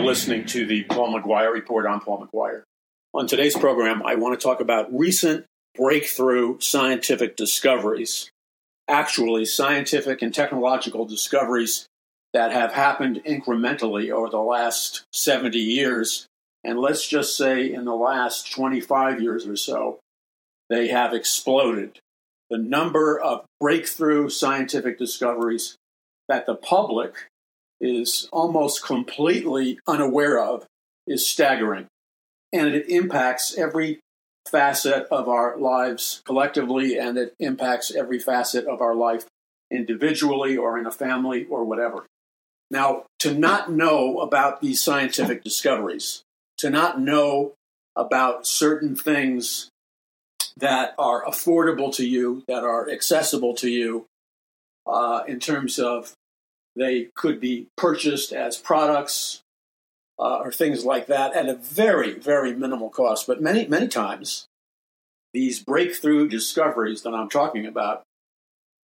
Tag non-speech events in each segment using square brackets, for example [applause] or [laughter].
are listening to the Paul McGuire Report. I'm Paul McGuire. On today's program, I want to talk about recent breakthrough scientific discoveries, actually, scientific and technological discoveries that have happened incrementally over the last 70 years. And let's just say in the last 25 years or so, they have exploded. The number of breakthrough scientific discoveries that the public is almost completely unaware of is staggering. And it impacts every facet of our lives collectively, and it impacts every facet of our life individually or in a family or whatever. Now, to not know about these scientific discoveries, to not know about certain things that are affordable to you, that are accessible to you, uh, in terms of they could be purchased as products uh, or things like that at a very, very minimal cost. But many, many times, these breakthrough discoveries that I'm talking about,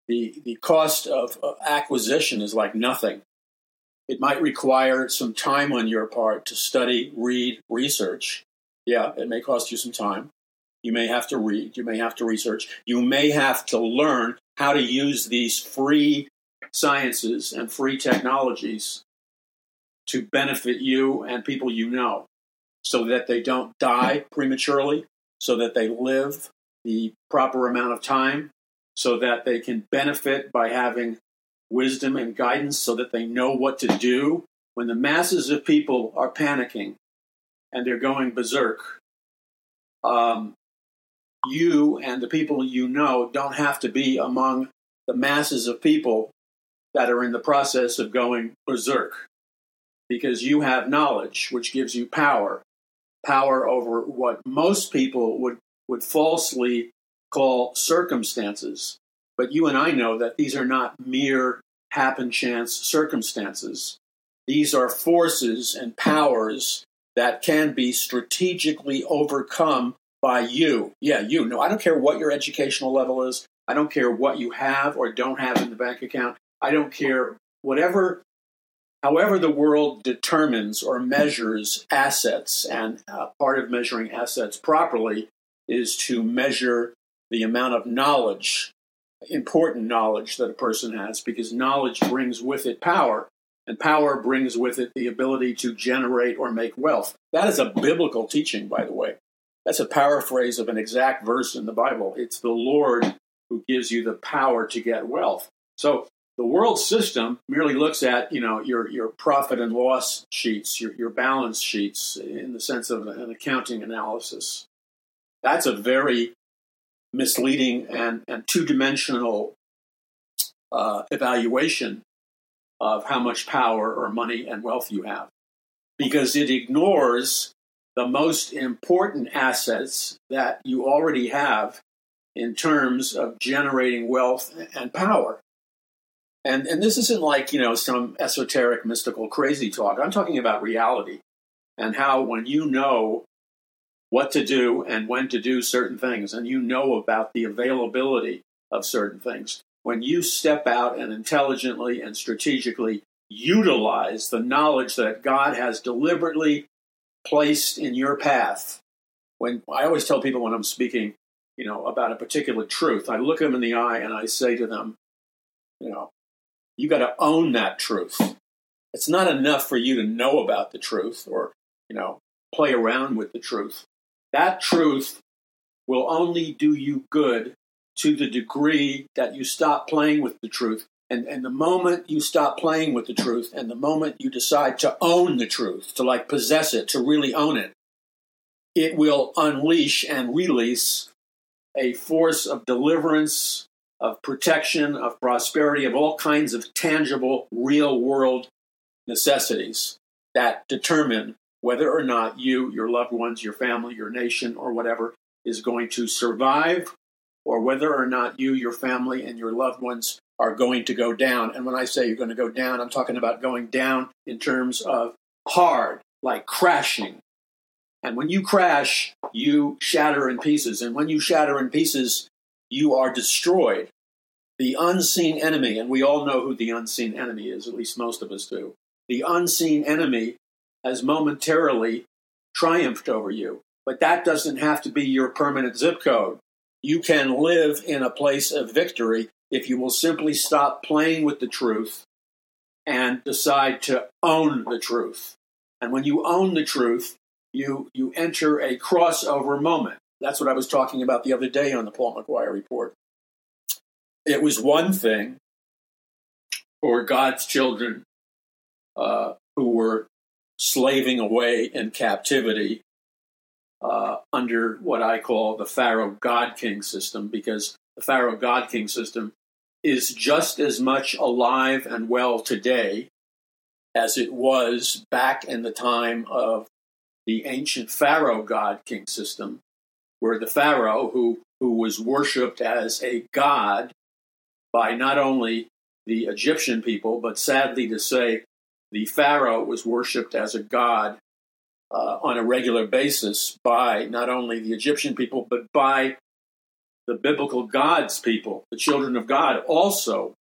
the, the cost of, of acquisition is like nothing. It might require some time on your part to study, read, research. Yeah, it may cost you some time. You may have to read, you may have to research, you may have to learn how to use these free sciences and free technologies to benefit you and people you know so that they don't die prematurely, so that they live the proper amount of time, so that they can benefit by having wisdom and guidance, so that they know what to do when the masses of people are panicking and they're going berserk. Um, you and the people you know don't have to be among the masses of people that are in the process of going berserk because you have knowledge, which gives you power power over what most people would, would falsely call circumstances. But you and I know that these are not mere happen chance circumstances. These are forces and powers that can be strategically overcome by you. Yeah, you. No, I don't care what your educational level is. I don't care what you have or don't have in the bank account. I don't care whatever, however, the world determines or measures assets, and uh, part of measuring assets properly is to measure the amount of knowledge, important knowledge that a person has, because knowledge brings with it power, and power brings with it the ability to generate or make wealth. That is a biblical teaching, by the way. That's a paraphrase of an exact verse in the Bible. It's the Lord who gives you the power to get wealth. So the world system merely looks at you know your your profit and loss sheets, your your balance sheets in the sense of an accounting analysis. That's a very misleading and, and two dimensional uh, evaluation of how much power or money and wealth you have, because it ignores the most important assets that you already have in terms of generating wealth and power. And, and this isn't like, you know, some esoteric, mystical, crazy talk. I'm talking about reality and how when you know what to do and when to do certain things, and you know about the availability of certain things, when you step out and intelligently and strategically utilize the knowledge that God has deliberately placed in your path, when I always tell people when I'm speaking, you know, about a particular truth, I look them in the eye and I say to them, you know, you got to own that truth. It's not enough for you to know about the truth or, you know, play around with the truth. That truth will only do you good to the degree that you stop playing with the truth. And, and the moment you stop playing with the truth and the moment you decide to own the truth, to like possess it, to really own it, it will unleash and release a force of deliverance, of protection, of prosperity, of all kinds of tangible, real world necessities that determine whether or not you, your loved ones, your family, your nation, or whatever is going to survive, or whether or not you, your family, and your loved ones are going to go down. And when I say you're going to go down, I'm talking about going down in terms of hard, like crashing. And when you crash, you shatter in pieces. And when you shatter in pieces, you are destroyed. The unseen enemy, and we all know who the unseen enemy is, at least most of us do. The unseen enemy has momentarily triumphed over you. But that doesn't have to be your permanent zip code. You can live in a place of victory if you will simply stop playing with the truth and decide to own the truth. And when you own the truth, you, you enter a crossover moment. That's what I was talking about the other day on the Paul McGuire report. It was one thing for God's children uh, who were slaving away in captivity uh, under what I call the Pharaoh God King system, because the Pharaoh God King system is just as much alive and well today as it was back in the time of the ancient Pharaoh God King system, where the Pharaoh, who, who was worshipped as a god by not only the Egyptian people, but sadly to say, the Pharaoh was worshipped as a god uh, on a regular basis by not only the Egyptian people, but by the biblical God's people, the children of God, also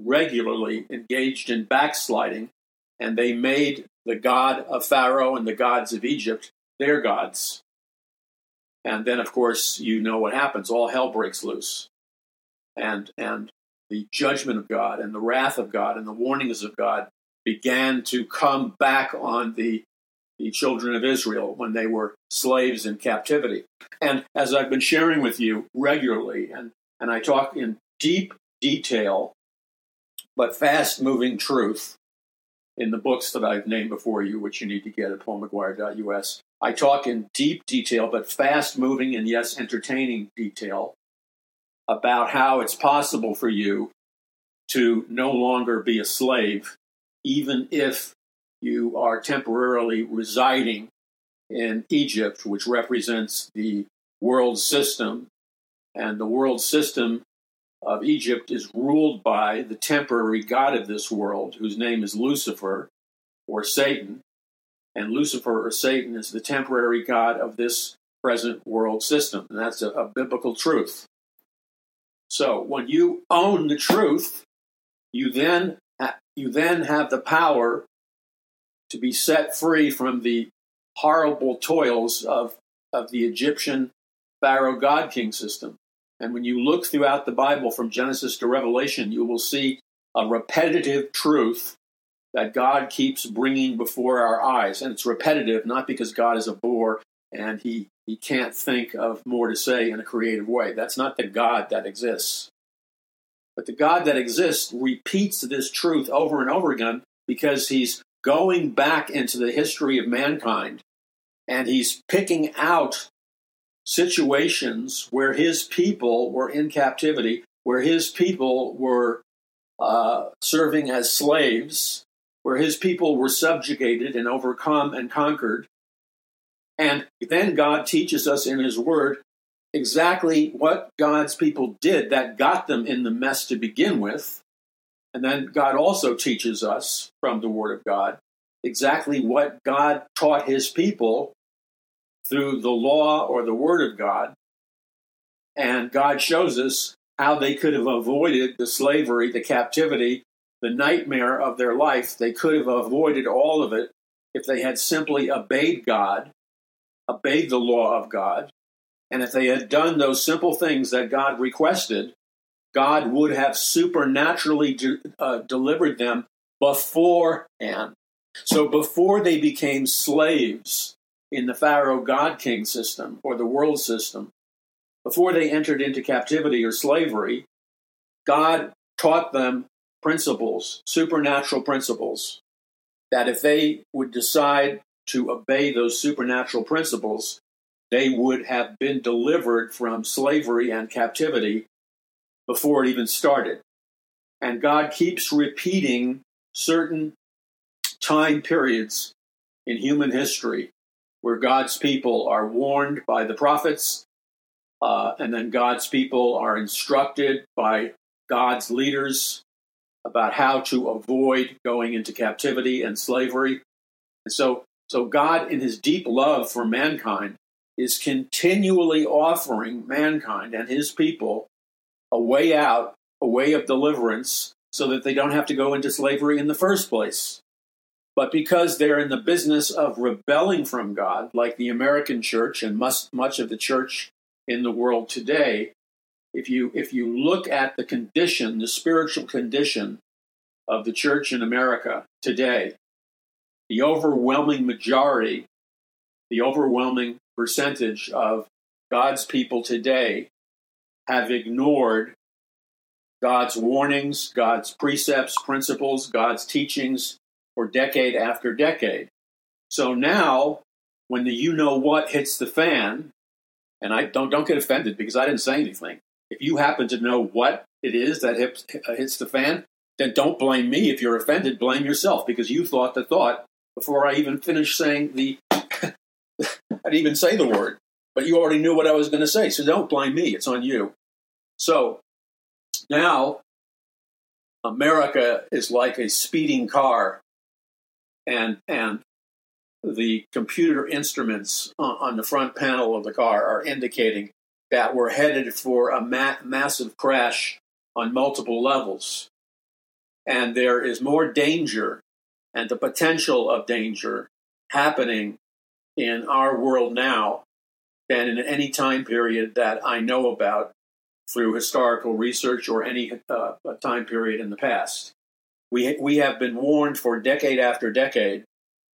regularly engaged in backsliding, and they made the God of Pharaoh and the gods of Egypt their gods. And then, of course, you know what happens. All hell breaks loose. And, and the judgment of God and the wrath of God and the warnings of God began to come back on the the children of Israel when they were slaves in captivity. And as I've been sharing with you regularly, and, and I talk in deep detail but fast moving truth in the books that I've named before you, which you need to get at paulmcguire.us. I talk in deep detail but fast moving and yes, entertaining detail about how it's possible for you to no longer be a slave, even if you are temporarily residing in Egypt, which represents the world system. And the world system of Egypt is ruled by the temporary God of this world, whose name is Lucifer or Satan. And Lucifer or Satan is the temporary God of this present world system. And that's a, a biblical truth. So when you own the truth, you then you then have the power to be set free from the horrible toils of, of the Egyptian Pharaoh God King system. And when you look throughout the Bible from Genesis to Revelation, you will see a repetitive truth that God keeps bringing before our eyes. And it's repetitive not because God is a bore and he, he can't think of more to say in a creative way. That's not the God that exists. But the God that exists repeats this truth over and over again because he's going back into the history of mankind and he's picking out situations where his people were in captivity, where his people were uh, serving as slaves, where his people were subjugated and overcome and conquered. And then God teaches us in his word exactly what God's people did that got them in the mess to begin with and then God also teaches us from the Word of God exactly what God taught his people through the law or the Word of God. And God shows us how they could have avoided the slavery, the captivity, the nightmare of their life. They could have avoided all of it if they had simply obeyed God, obeyed the law of God. And if they had done those simple things that God requested, God would have supernaturally de- uh, delivered them beforehand. So before they became slaves in the Pharaoh God King system or the world system, before they entered into captivity or slavery, God taught them principles, supernatural principles, that if they would decide to obey those supernatural principles, they would have been delivered from slavery and captivity before it even started. And God keeps repeating certain time periods in human history where God's people are warned by the prophets, uh, and then God's people are instructed by God's leaders about how to avoid going into captivity and slavery. And so, so God, in his deep love for mankind, is continually offering mankind and his people a way out, a way of deliverance, so that they don't have to go into slavery in the first place. But because they're in the business of rebelling from God, like the American church and much, of the church in the world today, if you if you look at the condition, the spiritual condition of the church in America today, the overwhelming majority, the overwhelming percentage of God's people today have ignored God's warnings, God's precepts, principles, God's teachings for decade after decade. So now, when the you know what hits the fan, and I don't don't get offended because I didn't say anything. If you happen to know what it is that hits, uh, hits the fan, then don't blame me. If you're offended, blame yourself because you thought the thought before I even finished saying the. [laughs] I didn't even say the word, but you already knew what I was going to say. So don't blame me. It's on you. So now America is like a speeding car, and and the computer instruments on the front panel of the car are indicating that we're headed for a ma- massive crash on multiple levels. And there is more danger and the potential of danger happening in our world now than in any time period that I know about through historical research or any uh, time period in the past. We, we have been warned for decade after decade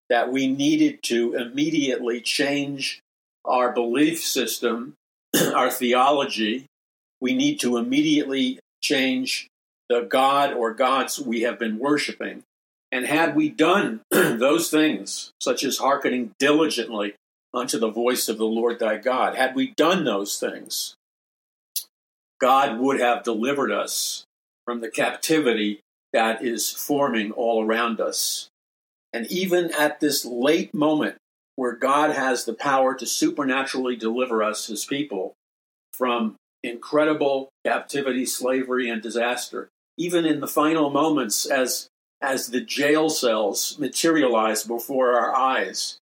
that we needed to immediately change our belief system, [clears throat] our theology. We need to immediately change the God or gods we have been worshiping. And had we done [clears throat] those things, such as hearkening diligently unto the voice of the Lord thy God, had we done those things, God would have delivered us from the captivity that is forming all around us. And even at this late moment where God has the power to supernaturally deliver us, his people, from incredible captivity, slavery, and disaster, even in the final moments as as the jail cells materialize before our eyes.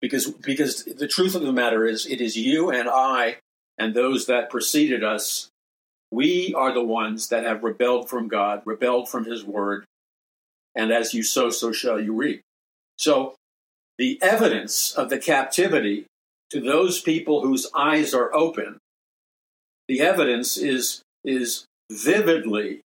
Because because the truth of the matter is it is you and I and those that preceded us we are the ones that have rebelled from God, rebelled from His word, and as you sow, so shall you reap. So, the evidence of the captivity to those people whose eyes are open, the evidence is, is vividly,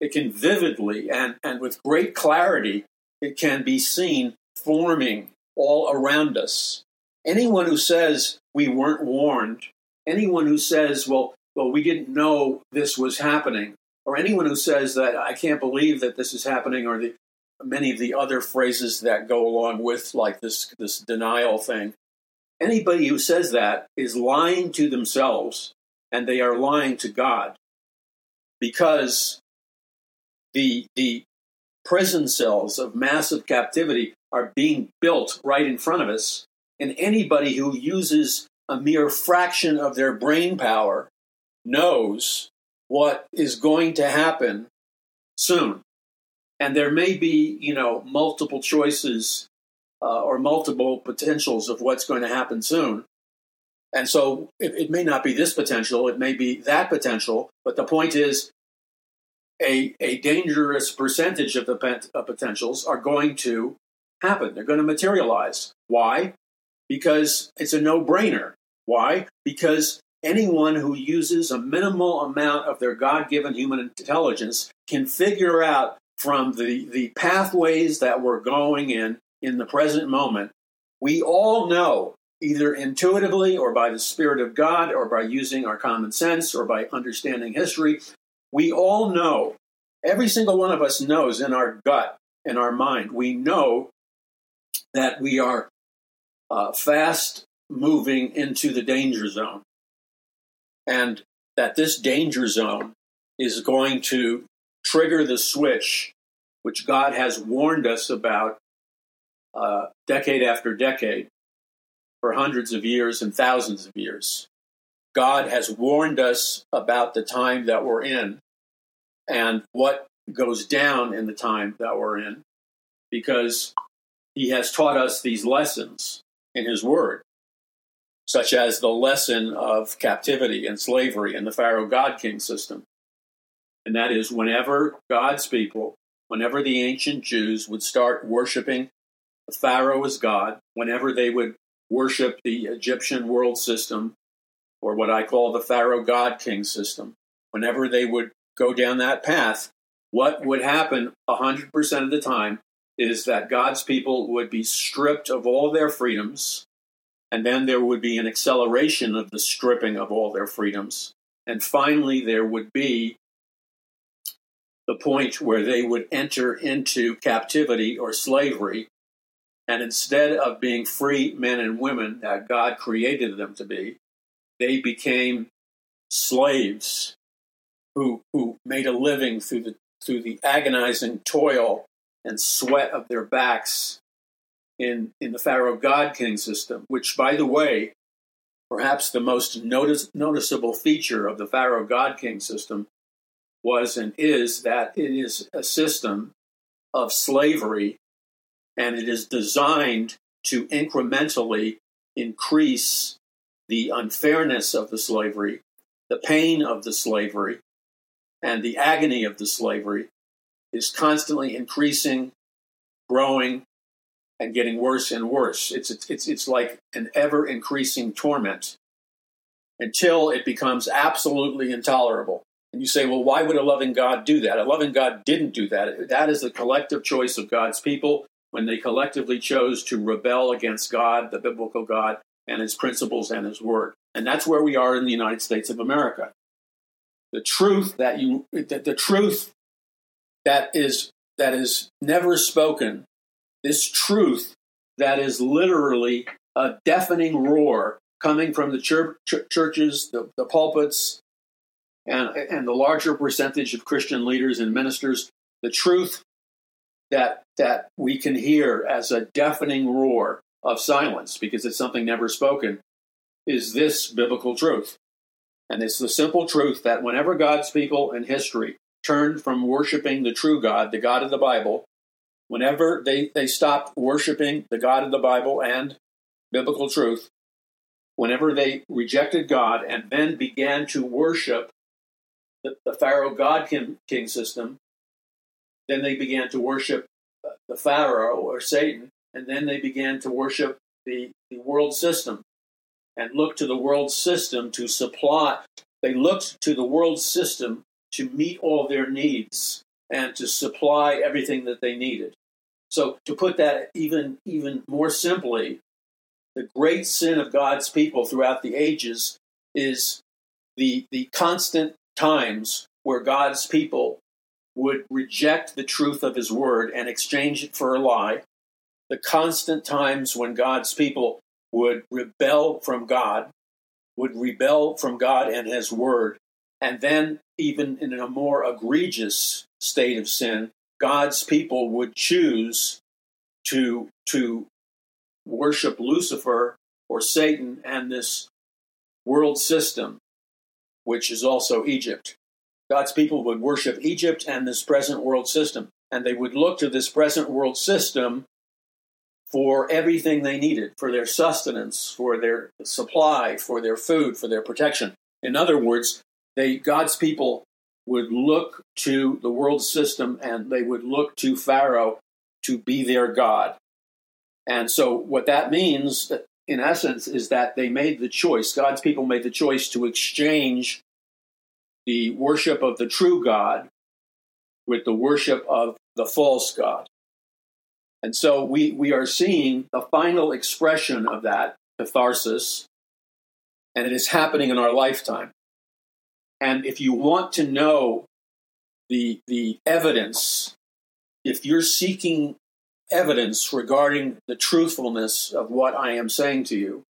it can vividly and, and with great clarity, it can be seen forming all around us. Anyone who says we weren't warned, anyone who says, well, well, we didn't know this was happening, or anyone who says that I can't believe that this is happening, or the many of the other phrases that go along with like this this denial thing. Anybody who says that is lying to themselves and they are lying to God because the the prison cells of massive captivity are being built right in front of us and anybody who uses a mere fraction of their brain power knows what is going to happen soon. And there may be, you know, multiple choices uh, or multiple potentials of what's going to happen soon. And so it, it, may not be this potential, it may be that potential, but the point is a, a dangerous percentage of the uh, potentials are going to happen. They're going to materialize. Why? Because it's a no brainer. Why? Because anyone who uses a minimal amount of their God given human intelligence can figure out from the, the pathways that we're going in in the present moment. We all know, either intuitively or by the Spirit of God or by using our common sense or by understanding history, we all know, every single one of us knows in our gut, in our mind, we know that we are uh, fast moving into the danger zone and that this danger zone is going to trigger the switch, which God has warned us about uh, decade after decade for hundreds of years and thousands of years. God has warned us about the time that we're in and what goes down in the time that we're in because he has taught us these lessons in his word such as the lesson of captivity and slavery in the Pharaoh God King system. And that is whenever God's people, whenever the ancient Jews would start worshiping the Pharaoh as God, whenever they would worship the Egyptian world system, or what I call the Pharaoh God King system, whenever they would go down that path, what would happen 100% of the time is that God's people would be stripped of all their freedoms, and then there would be an acceleration of the stripping of all their freedoms. And finally, there would be the point where they would enter into captivity or slavery. And instead of being free men and women that God created them to be, they became slaves who, who made a living through the, through the agonizing toil and sweat of their backs in, in the Pharaoh God King system, which, by the way, perhaps the most notice, noticeable feature of the Pharaoh God King system was and is that it is a system of slavery and it is designed to incrementally increase the unfairness of the slavery, the pain of the slavery, and the agony of the slavery is constantly increasing, growing, and getting worse and worse. It's, it's, it's like an ever increasing torment until it becomes absolutely intolerable. And you say, well, why would a loving God do that? A loving God didn't do that. That is the collective choice of God's people when they collectively chose to rebel against God, the biblical God, and his principles and his word. And that's where we are in the United States of America. The truth that you the, the truth that is that is never spoken, this truth that is literally a deafening roar coming from the church, churches, the, the pulpits, and, and the larger percentage of Christian leaders and ministers, the truth that that we can hear as a deafening roar of silence because it's something never spoken is this biblical truth. And it's the simple truth that whenever God's people in history turned from worshiping the true God, the God of the Bible, whenever they, they stopped worshiping the God of the Bible and biblical truth, whenever they rejected God and then began to worship the, the Pharaoh God king, king system. Then they began to worship the Pharaoh or Satan, and then they began to worship the, the world system and look to the world system to supply. They looked to the world system to meet all their needs and to supply everything that they needed. So, to put that even even more simply, the great sin of God's people throughout the ages is the the constant times where God's people would reject the truth of his word and exchange it for a lie, the constant times when God's people would rebel from God, would rebel from God and his word, and then, even in a more egregious state of sin, God's people would choose to, to worship Lucifer or Satan and this world system which is also Egypt. God's people would worship Egypt and this present world system, and they would look to this present world system for everything they needed for their sustenance, for their supply, for their food, for their protection. In other words, they God's people would look to the world system and they would look to Pharaoh to be their God. And so, what that means in essence, is that they made the choice, God's people made the choice to exchange the worship of the true God with the worship of the false God. And so we, we are seeing the final expression of that catharsis, and it is happening in our lifetime. And if you want to know the, the evidence, if you're seeking evidence regarding the truthfulness of what I am saying to you.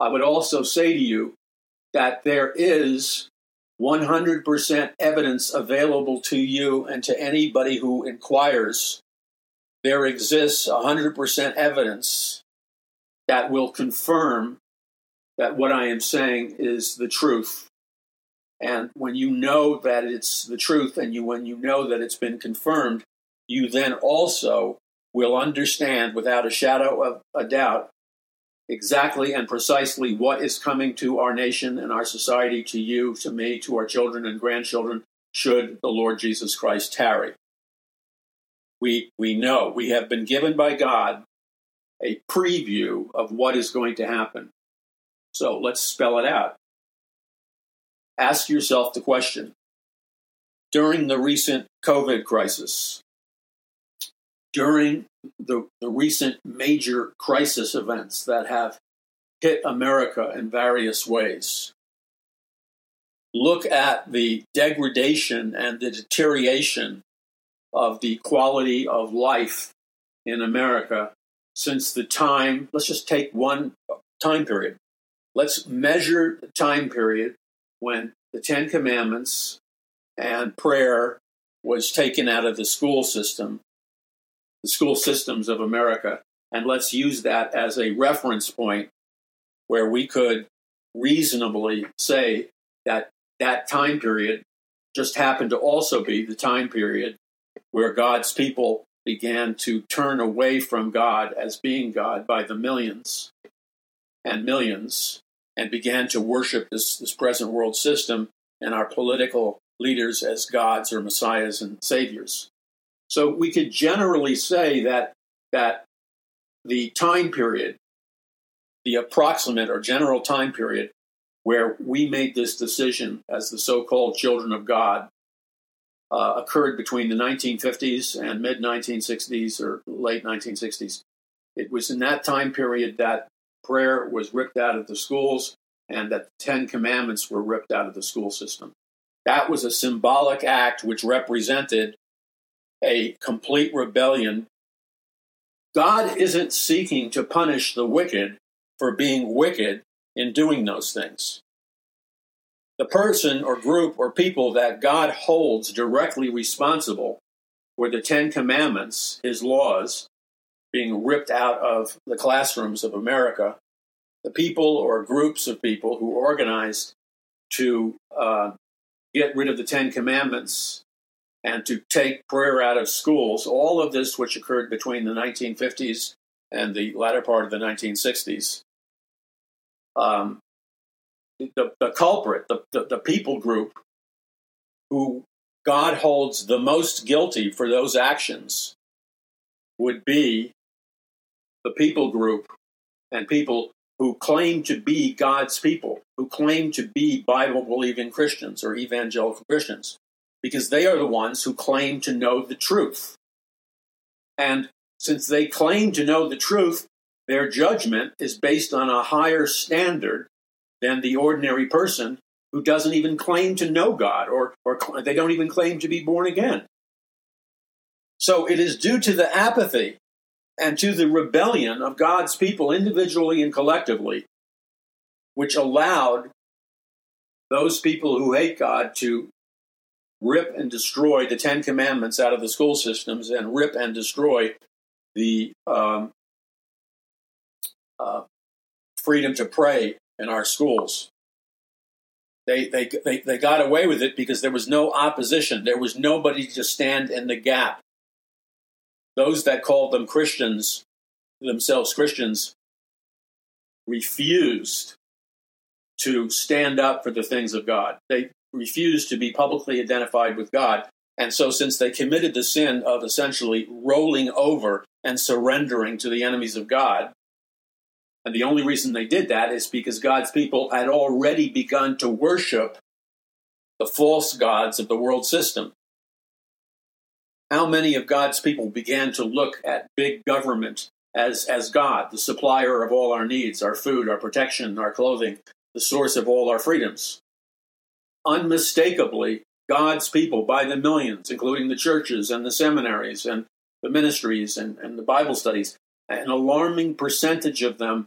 I would also say to you that there is 100% evidence available to you and to anybody who inquires. There exists 100% evidence that will confirm that what I am saying is the truth. And when you know that it's the truth and you when you know that it's been confirmed, you then also will understand without a shadow of a doubt exactly and precisely what is coming to our nation and our society, to you, to me, to our children and grandchildren, should the Lord Jesus Christ tarry. We, we know we have been given by God a preview of what is going to happen. So let's spell it out. Ask yourself the question during the recent COVID crisis, during the, the recent major crisis events that have hit America in various ways, look at the degradation and the deterioration of the quality of life in America since the time, let's just take one time period. Let's measure the time period when the Ten Commandments and prayer was taken out of the school system, the school systems of America, and let's use that as a reference point where we could reasonably say that that time period just happened to also be the time period where God's people began to turn away from God as being God by the millions and millions and began to worship this, this present world system and our political leaders as gods or messiahs and saviors. So we could generally say that that the time period, the approximate or general time period where we made this decision as the so-called children of God uh, occurred between the 1950s and mid 1960s or late 1960s. It was in that time period that prayer was ripped out of the schools and that the Ten Commandments were ripped out of the school system. That was a symbolic act which represented a complete rebellion. God isn't seeking to punish the wicked for being wicked in doing those things. The person or group or people that God holds directly responsible for the Ten Commandments, his laws, being ripped out of the classrooms of America, the people or groups of people who organized to uh, get rid of the Ten Commandments and to take prayer out of schools, all of this which occurred between the 1950s and the latter part of the 1960s. Um, the, the culprit, the, the, the people group who God holds the most guilty for those actions would be the people group and people who claim to be God's people, who claim to be Bible believing Christians or evangelical Christians, because they are the ones who claim to know the truth. And since they claim to know the truth, their judgment is based on a higher standard than the ordinary person who doesn't even claim to know God or, or they don't even claim to be born again. So it is due to the apathy and to the rebellion of God's people individually and collectively, which allowed those people who hate God to rip and destroy the Ten Commandments out of the school systems and rip and destroy the um, uh, freedom to pray in our schools. They, they, they, they got away with it because there was no opposition. There was nobody to stand in the gap those that called them Christians, themselves Christians, refused to stand up for the things of God. They refused to be publicly identified with God. And so, since they committed the sin of essentially rolling over and surrendering to the enemies of God, and the only reason they did that is because God's people had already begun to worship the false gods of the world system how many of God's people began to look at big government as, as God, the supplier of all our needs, our food, our protection, our clothing, the source of all our freedoms? Unmistakably, God's people by the millions, including the churches and the seminaries and the ministries and, and the Bible studies, an alarming percentage of them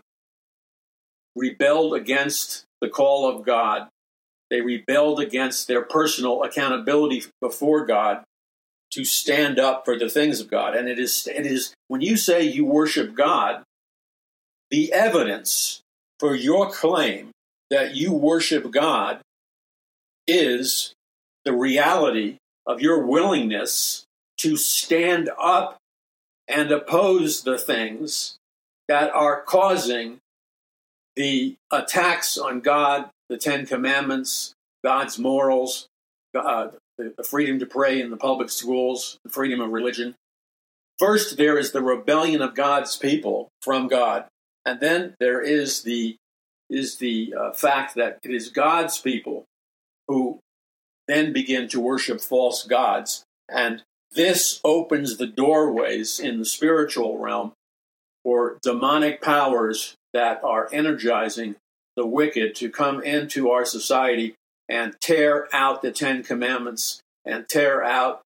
rebelled against the call of God. They rebelled against their personal accountability before God to stand up for the things of God. And it is, it is when you say you worship God, the evidence for your claim that you worship God is the reality of your willingness to stand up and oppose the things that are causing the attacks on God, the Ten Commandments, God's morals, uh, the, the freedom to pray in the public schools, the freedom of religion. First, there is the rebellion of God's people from God, and then there is the is the uh, fact that it is God's people who then begin to worship false gods, and this opens the doorways in the spiritual realm for demonic powers that are energizing the wicked to come into our society and tear out the Ten Commandments and tear out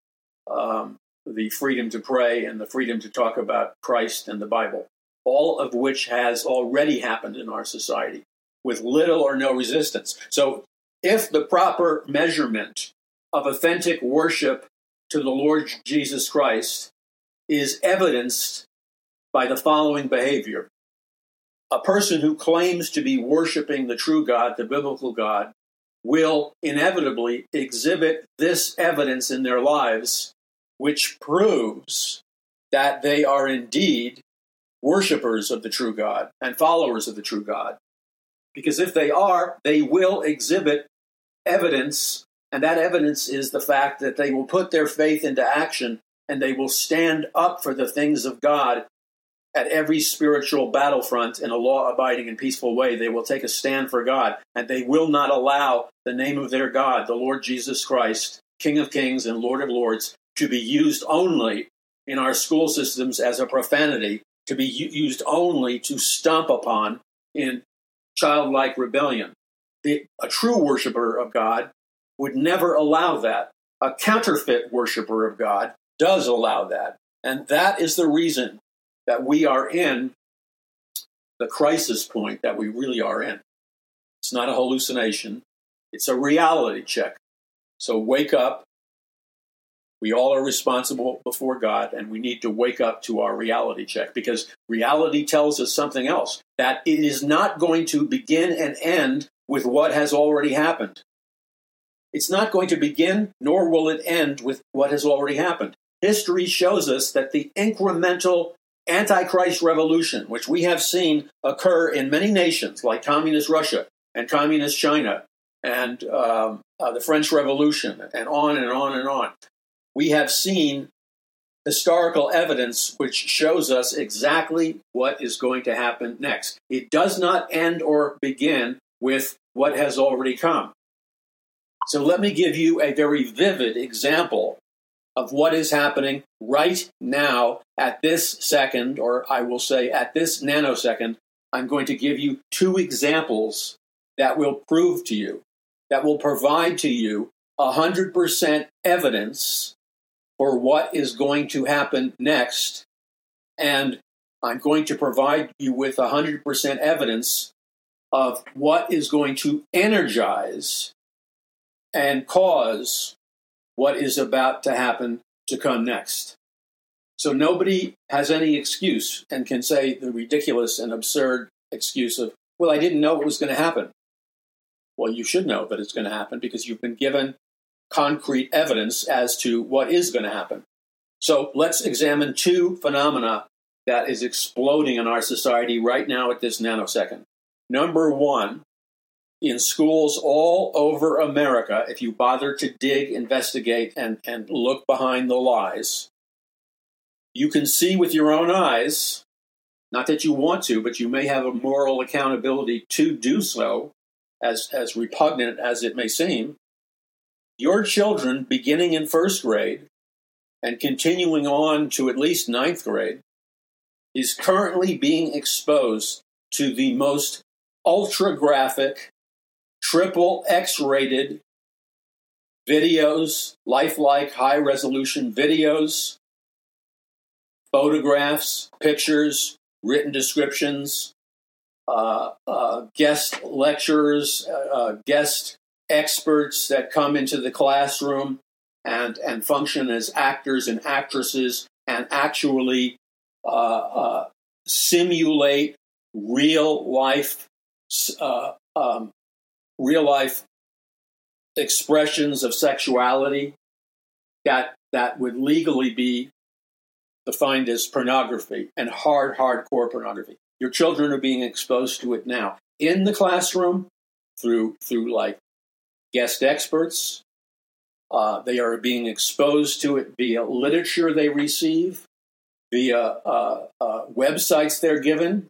um, the freedom to pray and the freedom to talk about Christ and the Bible, all of which has already happened in our society with little or no resistance. So, if the proper measurement of authentic worship to the Lord Jesus Christ is evidenced by the following behavior a person who claims to be worshiping the true God, the biblical God, will inevitably exhibit this evidence in their lives, which proves that they are indeed worshippers of the true God and followers of the true God. Because if they are, they will exhibit evidence, and that evidence is the fact that they will put their faith into action and they will stand up for the things of God at every spiritual battlefront in a law abiding and peaceful way. They will take a stand for God, and they will not allow the name of their God, the Lord Jesus Christ, King of Kings and Lord of Lords, to be used only in our school systems as a profanity, to be used only to stomp upon in childlike rebellion. The, a true worshiper of God would never allow that. A counterfeit worshiper of God does allow that. And that is the reason that we are in the crisis point that we really are in. It's not a hallucination, it's a reality check. So wake up. We all are responsible before God, and we need to wake up to our reality check because reality tells us something else that it is not going to begin and end with what has already happened. It's not going to begin, nor will it end with what has already happened. History shows us that the incremental Antichrist revolution, which we have seen occur in many nations like communist Russia and communist China and um, uh, the French Revolution and on and on and on. We have seen historical evidence which shows us exactly what is going to happen next. It does not end or begin with what has already come. So let me give you a very vivid example of what is happening right now at this second, or I will say at this nanosecond, I'm going to give you two examples that will prove to you, that will provide to you 100% evidence for what is going to happen next. And I'm going to provide you with 100% evidence of what is going to energize and cause what is about to happen to come next. So nobody has any excuse and can say the ridiculous and absurd excuse of, well, I didn't know it was going to happen. Well, you should know that it's going to happen because you've been given concrete evidence as to what is going to happen. So let's examine two phenomena that is exploding in our society right now at this nanosecond. Number one, in schools all over America, if you bother to dig, investigate, and, and look behind the lies, you can see with your own eyes, not that you want to, but you may have a moral accountability to do so, as, as repugnant as it may seem. Your children, beginning in first grade and continuing on to at least ninth grade, is currently being exposed to the most ultra graphic, triple X rated videos, lifelike high resolution videos, photographs, pictures, written descriptions, uh, uh, guest lecturers, uh, uh guest experts that come into the classroom and, and function as actors and actresses and actually uh, uh, simulate real life um, real life expressions of sexuality that that would legally be defined as pornography and hard hardcore pornography. Your children are being exposed to it now. In the classroom through through like guest experts uh, they are being exposed to it via literature they receive via uh, uh, websites they're given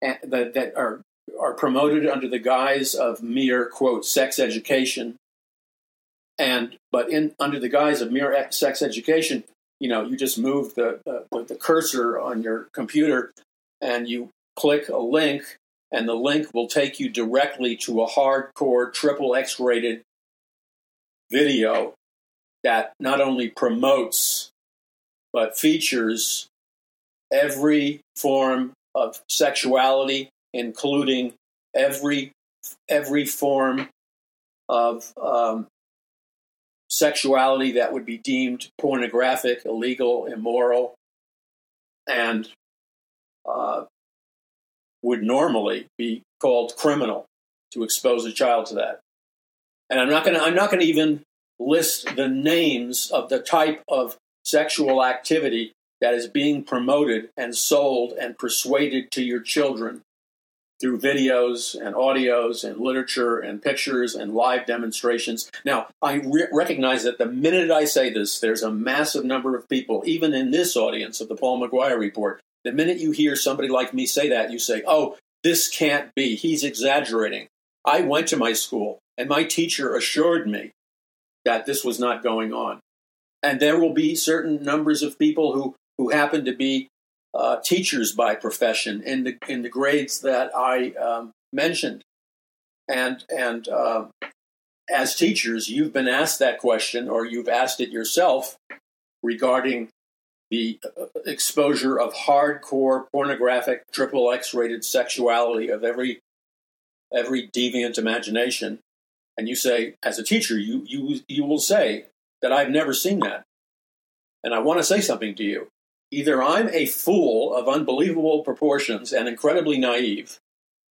that, that are are promoted under the guise of mere quote sex education. And but in under the guise of mere sex education you know you just move the, the, the cursor on your computer and you click a link and the link will take you directly to a hardcore triple x rated video that not only promotes but features every form of sexuality including every every form of um, sexuality that would be deemed pornographic, illegal, immoral, and uh, would normally be called criminal to expose a child to that. And I'm not going to I'm not going to even list the names of the type of sexual activity that is being promoted and sold and persuaded to your children through videos and audios and literature and pictures and live demonstrations. Now, I re- recognize that the minute I say this, there's a massive number of people, even in this audience of the Paul McGuire Report. The minute you hear somebody like me say that, you say, oh, this can't be. He's exaggerating. I went to my school, and my teacher assured me that this was not going on. And there will be certain numbers of people who, who happen to be uh, teachers by profession in the in the grades that I um, mentioned, and and uh, as teachers, you've been asked that question or you've asked it yourself regarding the uh, exposure of hardcore pornographic triple X rated sexuality of every every deviant imagination, and you say as a teacher, you you you will say that I've never seen that, and I want to say something to you either I'm a fool of unbelievable proportions and incredibly naive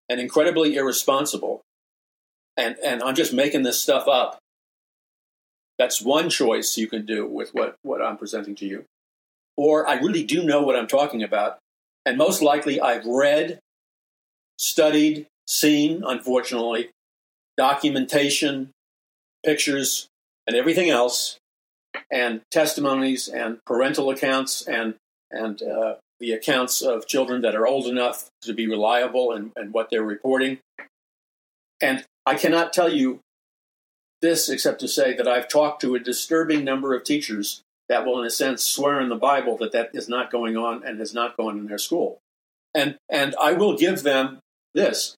and incredibly irresponsible, and, and I'm just making this stuff up. That's one choice you can do with what, what I'm presenting to you. Or I really do know what I'm talking about, and most likely I've read, studied, seen, unfortunately, documentation, pictures, and everything else, and testimonies and parental accounts and and uh, the accounts of children that are old enough to be reliable and, and what they're reporting. And I cannot tell you this except to say that I've talked to a disturbing number of teachers that will, in a sense, swear in the Bible that that is not going on and has not gone in their school. And, and I will give them this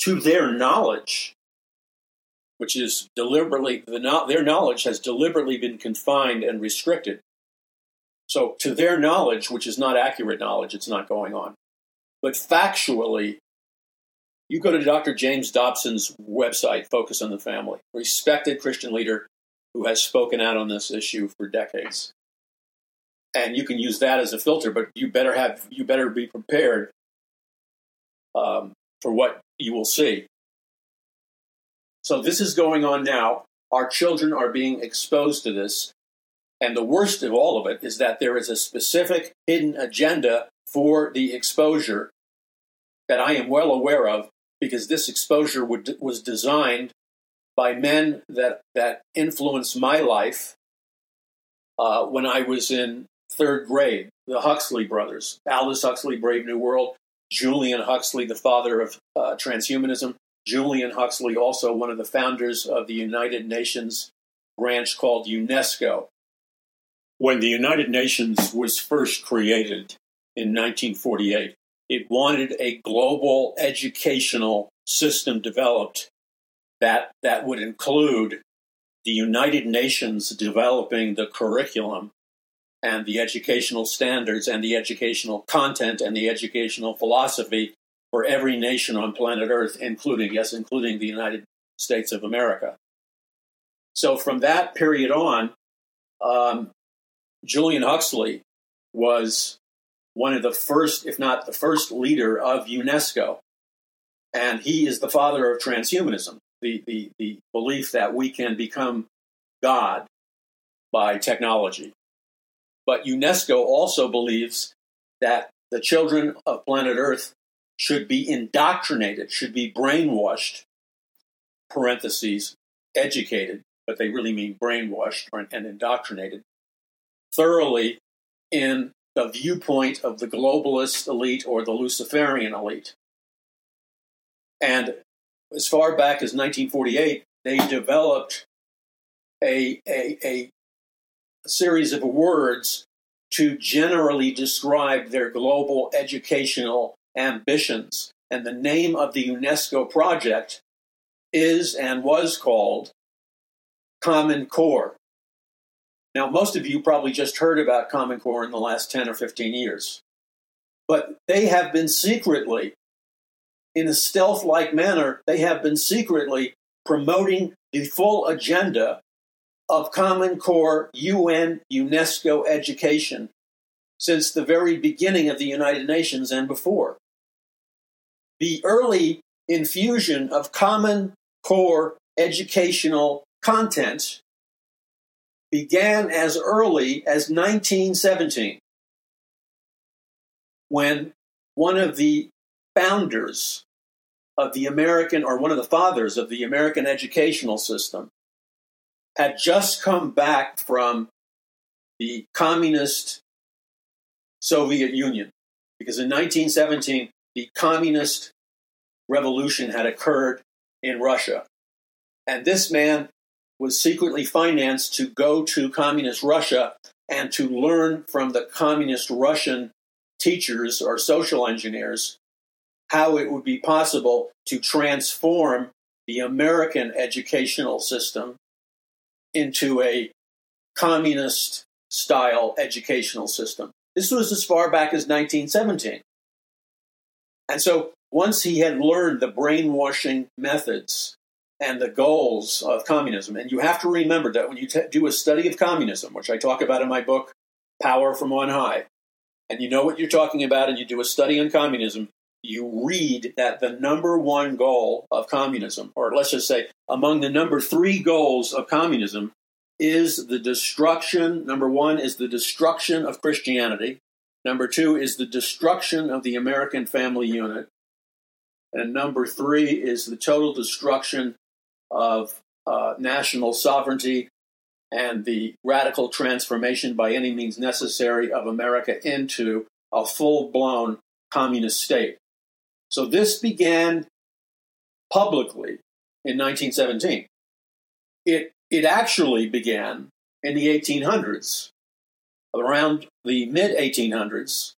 to their knowledge, which is deliberately, the, their knowledge has deliberately been confined and restricted so, to their knowledge, which is not accurate knowledge, it's not going on. But factually, you go to Dr. James Dobson's website, Focus on the Family, respected Christian leader who has spoken out on this issue for decades. And you can use that as a filter, but you better have you better be prepared um, for what you will see. So this is going on now. Our children are being exposed to this and the worst of all of it is that there is a specific hidden agenda for the exposure that I am well aware of because this exposure would, was designed by men that, that influenced my life uh, when I was in third grade. The Huxley brothers, Aldous Huxley, Brave New World, Julian Huxley, the father of uh, transhumanism, Julian Huxley, also one of the founders of the United Nations branch called UNESCO when the United Nations was first created in 1948, it wanted a global educational system developed that, that would include the United Nations developing the curriculum and the educational standards and the educational content and the educational philosophy for every nation on planet Earth, including, yes, including the United States of America. So from that period on, um, Julian Huxley was one of the first, if not the first leader of UNESCO. And he is the father of transhumanism, the, the, the belief that we can become God by technology. But UNESCO also believes that the children of planet Earth should be indoctrinated, should be brainwashed, parentheses, educated, but they really mean brainwashed and indoctrinated thoroughly in the viewpoint of the globalist elite or the Luciferian elite. And as far back as 1948, they developed a, a, a series of words to generally describe their global educational ambitions. And the name of the UNESCO project is and was called Common Core. Now, most of you probably just heard about Common Core in the last 10 or 15 years, but they have been secretly, in a stealth like manner, they have been secretly promoting the full agenda of Common Core UN UNESCO education since the very beginning of the United Nations and before. The early infusion of Common Core educational content began as early as 1917 when one of the founders of the American, or one of the fathers of the American educational system, had just come back from the communist Soviet Union. Because in 1917, the communist revolution had occurred in Russia. And this man was secretly financed to go to communist Russia and to learn from the communist Russian teachers or social engineers how it would be possible to transform the American educational system into a communist style educational system. This was as far back as 1917. And so once he had learned the brainwashing methods and the goals of communism, and you have to remember that when you t- do a study of communism, which I talk about in my book, Power from On High, and you know what you're talking about, and you do a study on communism, you read that the number one goal of communism, or let's just say among the number three goals of communism, is the destruction. Number one is the destruction of Christianity. Number two is the destruction of the American family unit. And number three is the total destruction of uh, national sovereignty and the radical transformation by any means necessary of America into a full blown communist state. So this began publicly in 1917. It, it actually began in the 1800s, around the mid 1800s.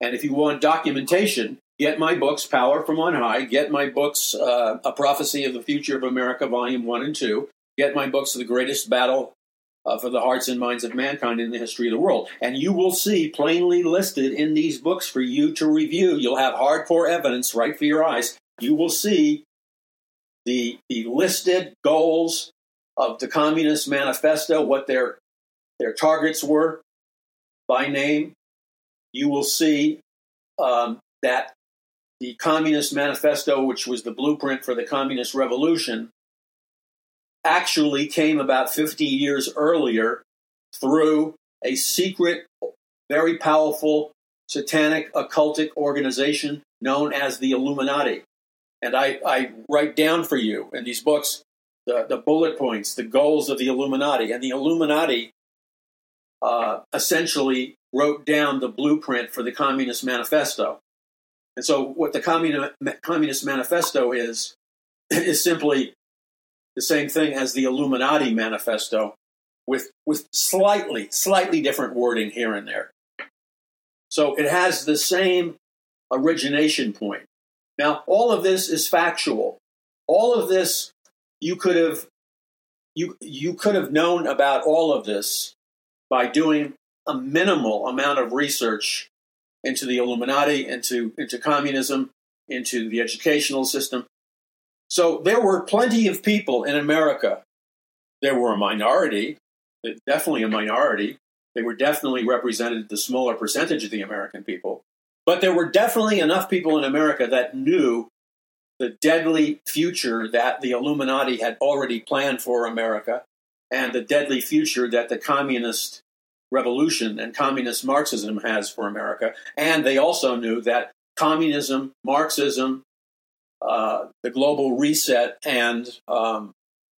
And if you want documentation, get my books, Power from On High, get my books, uh, A Prophecy of the Future of America, Volume 1 and 2, get my books, The Greatest Battle uh, for the Hearts and Minds of Mankind in the History of the World. And you will see plainly listed in these books for you to review. You'll have hardcore evidence right for your eyes. You will see the, the listed goals of the Communist Manifesto, what their, their targets were by name. You will see um, that the Communist Manifesto, which was the blueprint for the Communist Revolution, actually came about 50 years earlier through a secret, very powerful satanic occultic organization known as the Illuminati. And I, I write down for you in these books the, the bullet points, the goals of the Illuminati. And the Illuminati uh, essentially wrote down the blueprint for the Communist Manifesto. And so, what the Communist Manifesto is, [clears throat] is simply the same thing as the Illuminati Manifesto, with, with slightly, slightly different wording here and there. So, it has the same origination point. Now, all of this is factual. All of this you could have you you could have known about all of this by doing a minimal amount of research into the Illuminati, into into communism, into the educational system. So there were plenty of people in America. There were a minority, definitely a minority. They were definitely represented the smaller percentage of the American people. But there were definitely enough people in America that knew the deadly future that the Illuminati had already planned for America and the deadly future that the communist revolution and communist Marxism has for America. And they also knew that communism, Marxism, uh, the global reset, and um,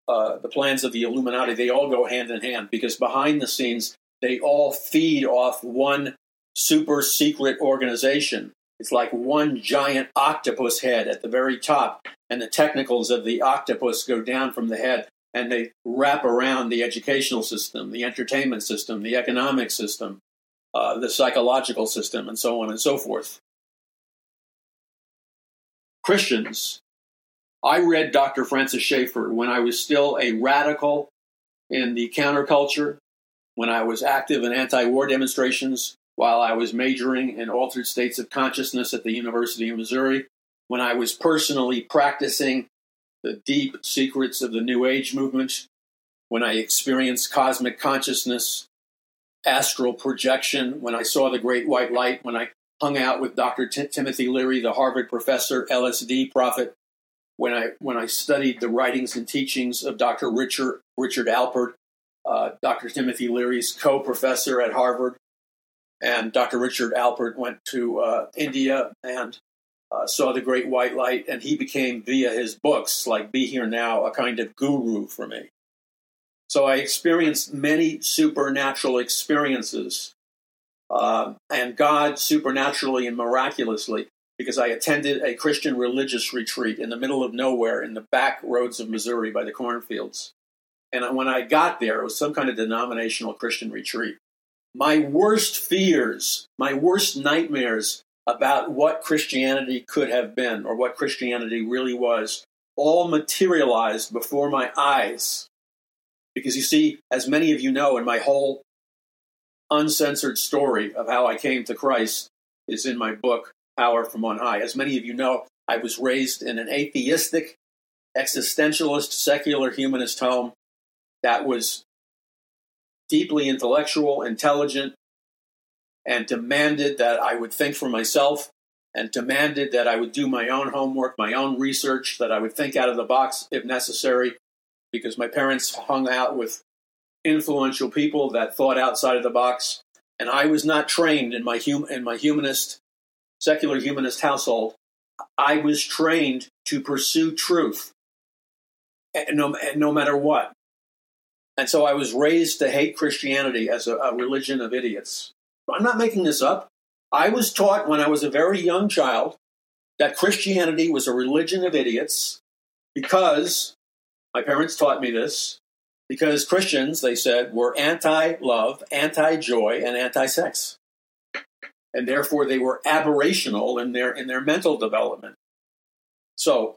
uh, the plans of the Illuminati, they all go hand in hand because behind the scenes, they all feed off one super secret organization. It's like one giant octopus head at the very top, and the technicals of the octopus go down from the head and they wrap around the educational system, the entertainment system, the economic system, uh, the psychological system, and so on and so forth. Christians, I read Dr. Francis Schaeffer when I was still a radical in the counterculture, when I was active in anti war demonstrations, while I was majoring in altered states of consciousness at the University of Missouri, when I was personally practicing the deep secrets of the New Age movement, when I experienced cosmic consciousness, astral projection, when I saw the great white light, when I hung out with Dr. T- Timothy Leary, the Harvard professor, LSD prophet, when I when I studied the writings and teachings of Dr. Richard Richard Alpert, uh, Dr. Timothy Leary's co-professor at Harvard, and Dr. Richard Alpert went to uh, India and uh, saw the great white light, and he became, via his books, like Be Here Now, a kind of guru for me. So I experienced many supernatural experiences, uh, and God supernaturally and miraculously, because I attended a Christian religious retreat in the middle of nowhere in the back roads of Missouri by the cornfields. And when I got there, it was some kind of denominational Christian retreat. My worst fears, my worst nightmares about what Christianity could have been or what Christianity really was all materialized before my eyes. Because you see, as many of you know, in my whole uncensored story of how I came to Christ is in my book, Power from On High. As many of you know, I was raised in an atheistic, existentialist, secular humanist home that was deeply intellectual, intelligent, and demanded that I would think for myself and demanded that I would do my own homework, my own research, that I would think out of the box if necessary, because my parents hung out with influential people that thought outside of the box. And I was not trained in my, hum- in my humanist, secular humanist household. I was trained to pursue truth, eh, no, eh, no matter what. And so I was raised to hate Christianity as a, a religion of idiots. I'm not making this up. I was taught when I was a very young child that Christianity was a religion of idiots because my parents taught me this. Because Christians, they said, were anti love, anti joy, and anti sex. And therefore they were aberrational in their, in their mental development. So,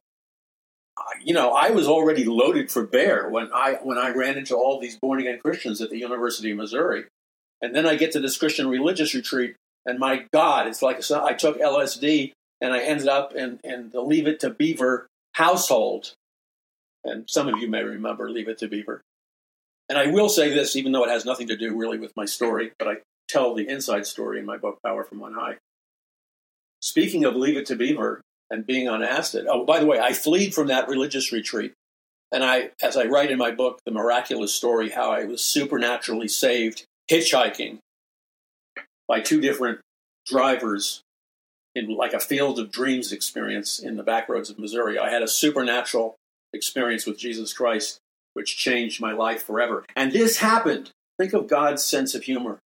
you know, I was already loaded for bear when I, when I ran into all these born again Christians at the University of Missouri and then I get to this Christian religious retreat, and my God, it's like I took LSD and I ended up in, in the Leave It to Beaver household. And some of you may remember Leave It to Beaver. And I will say this, even though it has nothing to do really with my story, but I tell the inside story in my book, Power from On High. Speaking of Leave It to Beaver and being on acid, oh, by the way, I fled from that religious retreat. And I, as I write in my book, The Miraculous Story, how I was supernaturally saved hitchhiking by two different drivers in like a field of dreams experience in the back roads of Missouri. I had a supernatural experience with Jesus Christ, which changed my life forever. And this happened. Think of God's sense of humor.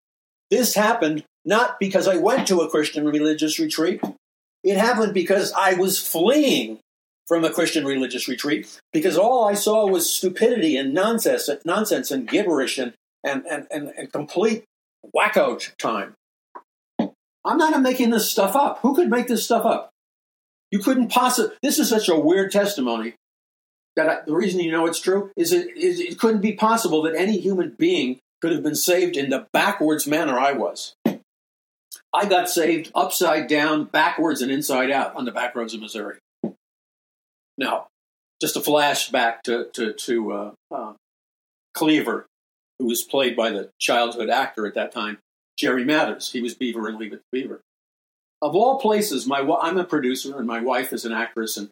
This happened not because I went to a Christian religious retreat. It happened because I was fleeing from a Christian religious retreat because all I saw was stupidity and nonsense, nonsense and gibberish and and, and, and, and complete wacko time. I'm not making this stuff up. Who could make this stuff up? You couldn't possibly. This is such a weird testimony that I, the reason you know it's true is it, is it couldn't be possible that any human being could have been saved in the backwards manner I was. I got saved upside down, backwards, and inside out on the back roads of Missouri. Now, just a flashback to to, to uh, uh, Cleaver, who was played by the childhood actor at that time, Jerry Mathers. He was Beaver in Leave It to Beaver. Of all places, my I'm a producer and my wife is an actress, and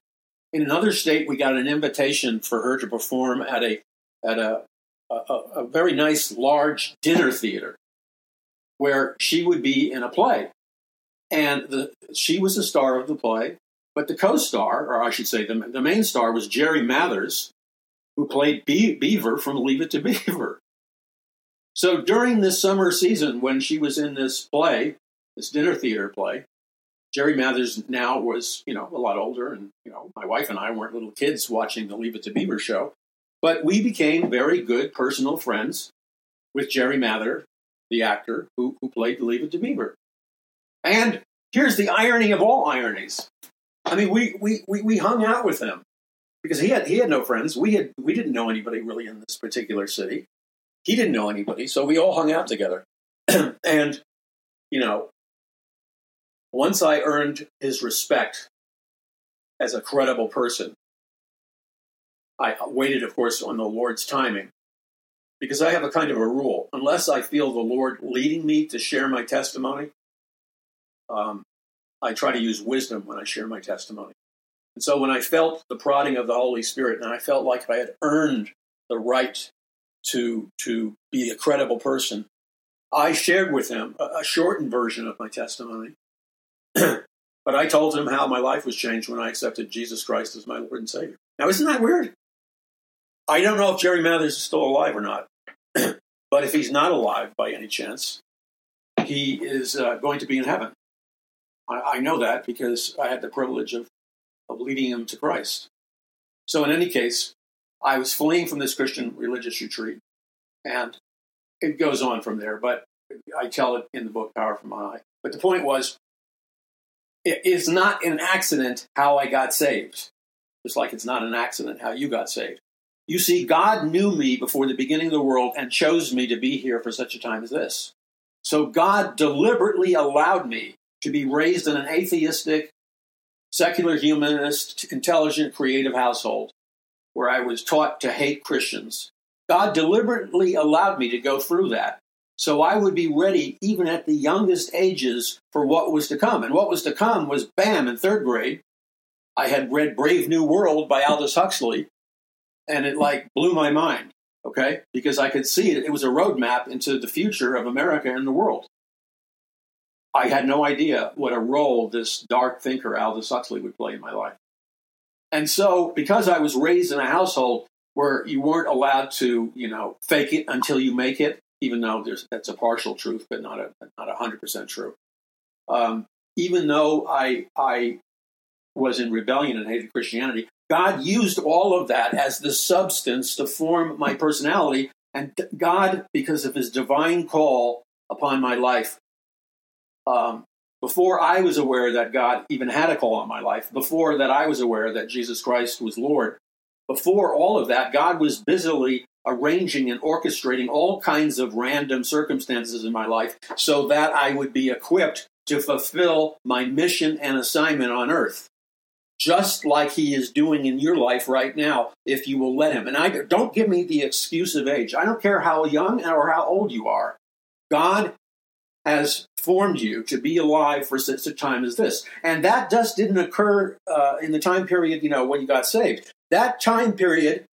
in another state, we got an invitation for her to perform at a at a a, a very nice large dinner theater where she would be in a play, and the she was the star of the play, but the co-star, or I should say, the, the main star was Jerry Mathers, who played Be- Beaver from Leave It to Beaver. So during this summer season, when she was in this play, this dinner theater play. Jerry Mathers now was, you know, a lot older, and you know, my wife and I weren't little kids watching the Leave It to Beaver show, but we became very good personal friends with Jerry Mather, the actor who, who played the Leave It to Beaver. And here's the irony of all ironies. I mean, we, we, we, we hung out with him because he had he had no friends. We had we didn't know anybody really in this particular city. He didn't know anybody, so we all hung out together. [clears throat] and you know, once I earned his respect as a credible person, I waited, of course, on the Lord's timing because I have a kind of a rule. Unless I feel the Lord leading me to share my testimony, um, I try to use wisdom when I share my testimony. And so when I felt the prodding of the Holy Spirit and I felt like I had earned the right to, to be a credible person, I shared with him a, a shortened version of my testimony. [clears throat] but I told him how my life was changed when I accepted Jesus Christ as my Lord and Savior. Now, isn't that weird? I don't know if Jerry Mathers is still alive or not, [clears throat] but if he's not alive by any chance, he is uh, going to be in heaven. I, I know that because I had the privilege of, of leading him to Christ. So, in any case, I was fleeing from this Christian religious retreat, and it goes on from there, but I tell it in the book Power from High. But the point was, it is not an accident how I got saved, just like it's not an accident how you got saved. You see, God knew me before the beginning of the world and chose me to be here for such a time as this. So God deliberately allowed me to be raised in an atheistic, secular humanist, intelligent, creative household where I was taught to hate Christians. God deliberately allowed me to go through that so I would be ready even at the youngest ages for what was to come. And what was to come was bam, in third grade, I had read Brave New World by Aldous Huxley, and it like blew my mind, okay? Because I could see it. It was a roadmap into the future of America and the world. I had no idea what a role this dark thinker Aldous Huxley would play in my life. And so, because I was raised in a household where you weren't allowed to, you know, fake it until you make it, even though there's that's a partial truth, but not a not a hundred percent true. Um, even though I I was in rebellion and hated Christianity, God used all of that as the substance to form my personality. And God, because of His divine call upon my life, um, before I was aware that God even had a call on my life, before that I was aware that Jesus Christ was Lord, before all of that, God was busily arranging and orchestrating all kinds of random circumstances in my life so that I would be equipped to fulfill my mission and assignment on earth. Just like he is doing in your life right now, if you will let him. And I don't give me the excuse of age. I don't care how young or how old you are. God has formed you to be alive for such a time as this. And that just didn't occur uh, in the time period, you know, when you got saved. That time period,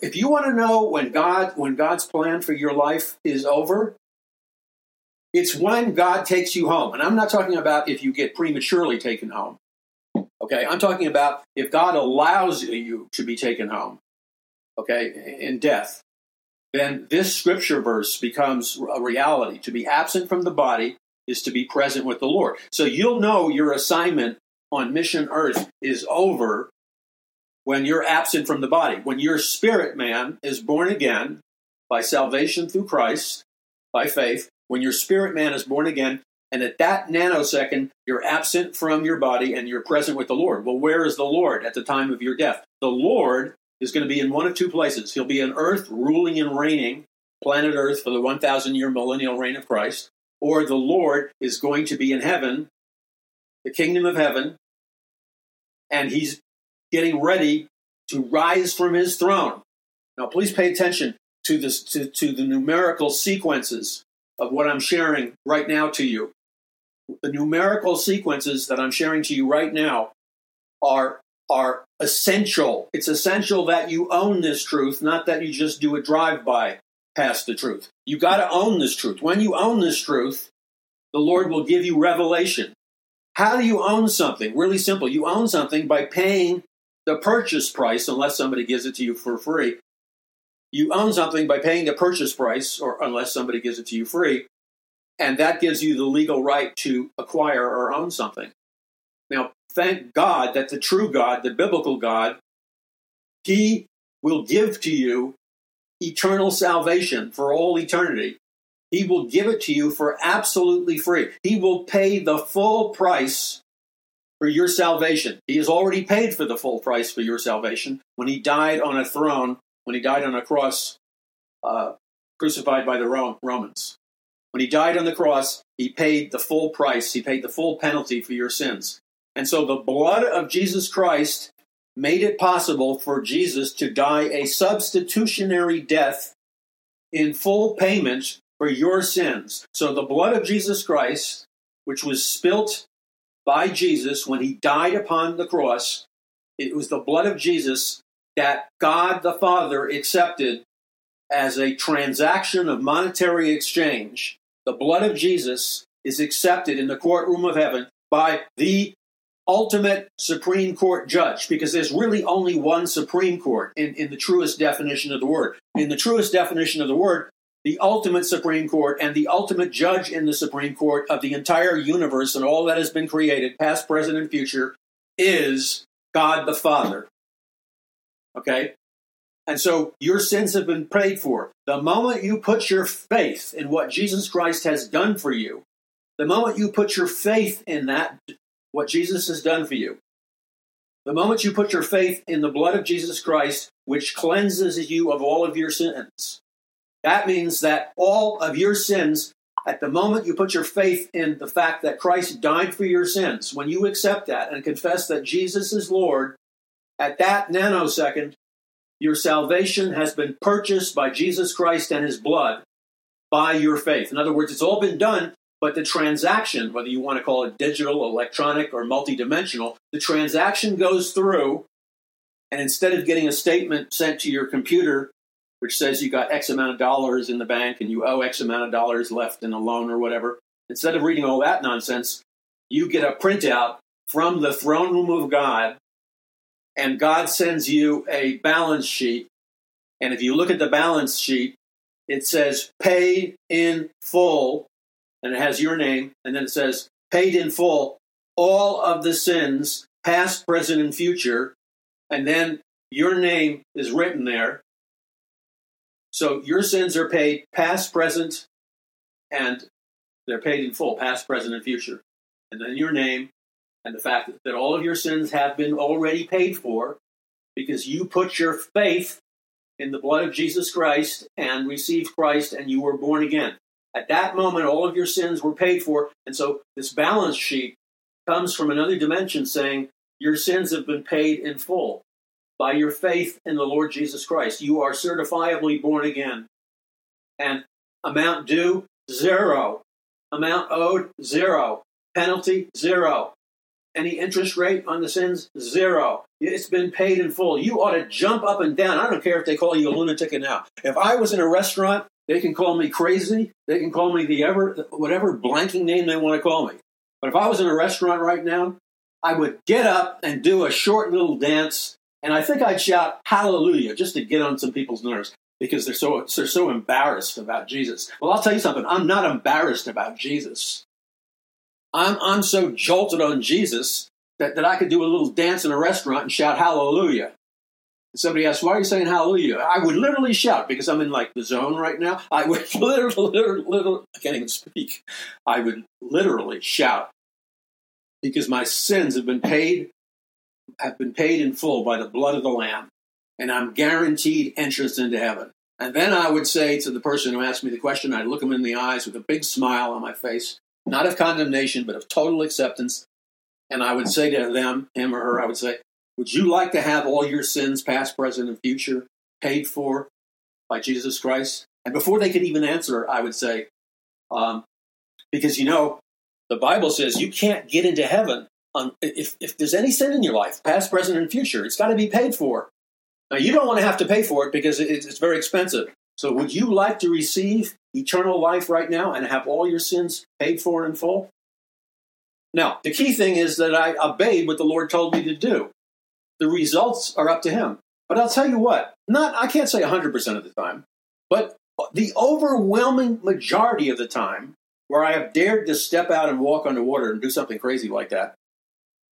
if you want to know when God, when God's plan for your life is over, it's when God takes you home. And I'm not talking about if you get prematurely taken home. Okay, I'm talking about if God allows you to be taken home, okay, in death then this scripture verse becomes a reality. To be absent from the body is to be present with the Lord. So you'll know your assignment on mission earth is over when you're absent from the body. When your spirit man is born again by salvation through Christ, by faith, when your spirit man is born again, and at that nanosecond, you're absent from your body and you're present with the Lord. Well, where is the Lord at the time of your death? The Lord is going to be in one of two places. He'll be on earth, ruling and reigning, planet Earth, for the 1,000 year millennial reign of Christ, or the Lord is going to be in heaven, the kingdom of heaven, and he's getting ready to rise from his throne. Now, please pay attention to, this, to, to the numerical sequences of what I'm sharing right now to you. The numerical sequences that I'm sharing to you right now are are essential. It's essential that you own this truth, not that you just do a drive by past the truth. You got to own this truth. When you own this truth, the Lord will give you revelation. How do you own something? Really simple. You own something by paying the purchase price, unless somebody gives it to you for free. You own something by paying the purchase price, or unless somebody gives it to you free, and that gives you the legal right to acquire or own something. Now, thank God that the true God, the biblical God, He will give to you eternal salvation for all eternity. He will give it to you for absolutely free. He will pay the full price for your salvation. He has already paid for the full price for your salvation when he died on a throne, when he died on a cross, uh, crucified by the Romans. When he died on the cross, he paid the full price, he paid the full penalty for your sins. And so the blood of Jesus Christ made it possible for Jesus to die a substitutionary death in full payment for your sins. So the blood of Jesus Christ, which was spilt by Jesus when he died upon the cross, it was the blood of Jesus that God the Father accepted as a transaction of monetary exchange. The blood of Jesus is accepted in the courtroom of heaven by the ultimate Supreme Court judge, because there's really only one Supreme Court in, in the truest definition of the word. In the truest definition of the word, the ultimate Supreme Court and the ultimate judge in the Supreme Court of the entire universe and all that has been created, past, present, and future, is God the Father. Okay? And so your sins have been paid for. The moment you put your faith in what Jesus Christ has done for you, the moment you put your faith in that, what Jesus has done for you, the moment you put your faith in the blood of Jesus Christ, which cleanses you of all of your sins, that means that all of your sins, at the moment you put your faith in the fact that Christ died for your sins, when you accept that and confess that Jesus is Lord, at that nanosecond, your salvation has been purchased by Jesus Christ and his blood by your faith. In other words, it's all been done, but the transaction, whether you want to call it digital, electronic, or multidimensional, the transaction goes through, and instead of getting a statement sent to your computer which says you got X amount of dollars in the bank and you owe X amount of dollars left in a loan or whatever. Instead of reading all that nonsense, you get a printout from the throne room of God, and God sends you a balance sheet. And if you look at the balance sheet, it says paid in full, and it has your name, and then it says paid in full all of the sins, past, present, and future, and then your name is written there, so your sins are paid past, present, and they're paid in full, past, present, and future. And then your name and the fact that all of your sins have been already paid for because you put your faith in the blood of Jesus Christ and received Christ and you were born again. At that moment, all of your sins were paid for. And so this balance sheet comes from another dimension saying your sins have been paid in full by your faith in the Lord Jesus Christ. You are certifiably born again. And amount due, zero. Amount owed, zero. Penalty, zero. Any interest rate on the sins, zero. It's been paid in full. You ought to jump up and down. I don't care if they call you a lunatic now. If I was in a restaurant, they can call me crazy. They can call me the ever, whatever blanking name they want to call me. But if I was in a restaurant right now, I would get up and do a short little dance and I think I'd shout hallelujah just to get on some people's nerves because they're so they're so embarrassed about Jesus. Well, I'll tell you something. I'm not embarrassed about Jesus. I'm I'm so jolted on Jesus that, that I could do a little dance in a restaurant and shout hallelujah. Somebody asks, why are you saying hallelujah? I would literally shout because I'm in like the zone right now. I would [laughs] literally, literally, literally I can't even speak. I would literally shout because my sins have been paid have been paid in full by the blood of the Lamb, and I'm guaranteed entrance into heaven. And then I would say to the person who asked me the question, I'd look them in the eyes with a big smile on my face, not of condemnation, but of total acceptance. And I would say to them, him or her, I would say, Would you like to have all your sins, past, present, and future, paid for by Jesus Christ? And before they could even answer, I would say, um, Because you know, the Bible says you can't get into heaven um, if, if there's any sin in your life, past, present, and future, it's got to be paid for. Now, you don't want to have to pay for it because it's very expensive. So, would you like to receive eternal life right now and have all your sins paid for in full? Now, the key thing is that I obeyed what the Lord told me to do. The results are up to Him. But I'll tell you what, not I can't say 100% of the time, but the overwhelming majority of the time, where I have dared to step out and walk underwater and do something crazy like that,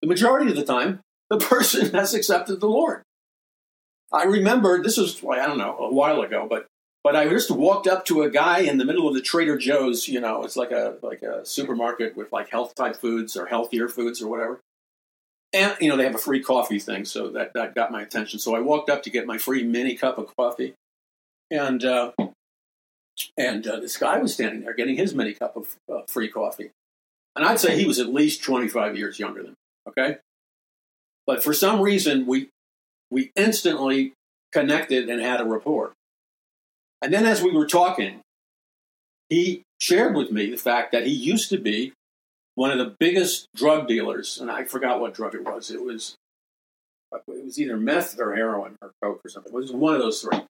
the majority of the time, the [laughs] person has accepted the Lord. I remember this was, I don't know, a while ago, but but I just walked up to a guy in the middle of the Trader Joe's. You know, it's like a like a supermarket with like health type foods or healthier foods or whatever. And you know, they have a free coffee thing, so that that got my attention. So I walked up to get my free mini cup of coffee, and uh, and uh, this guy was standing there getting his mini cup of uh, free coffee, and I'd say he was at least twenty five years younger than me. Okay, but for some reason we we instantly connected and had a rapport. And then as we were talking, he shared with me the fact that he used to be one of the biggest drug dealers, and I forgot what drug it was. It was it was either meth or heroin or coke or something. It was one of those three.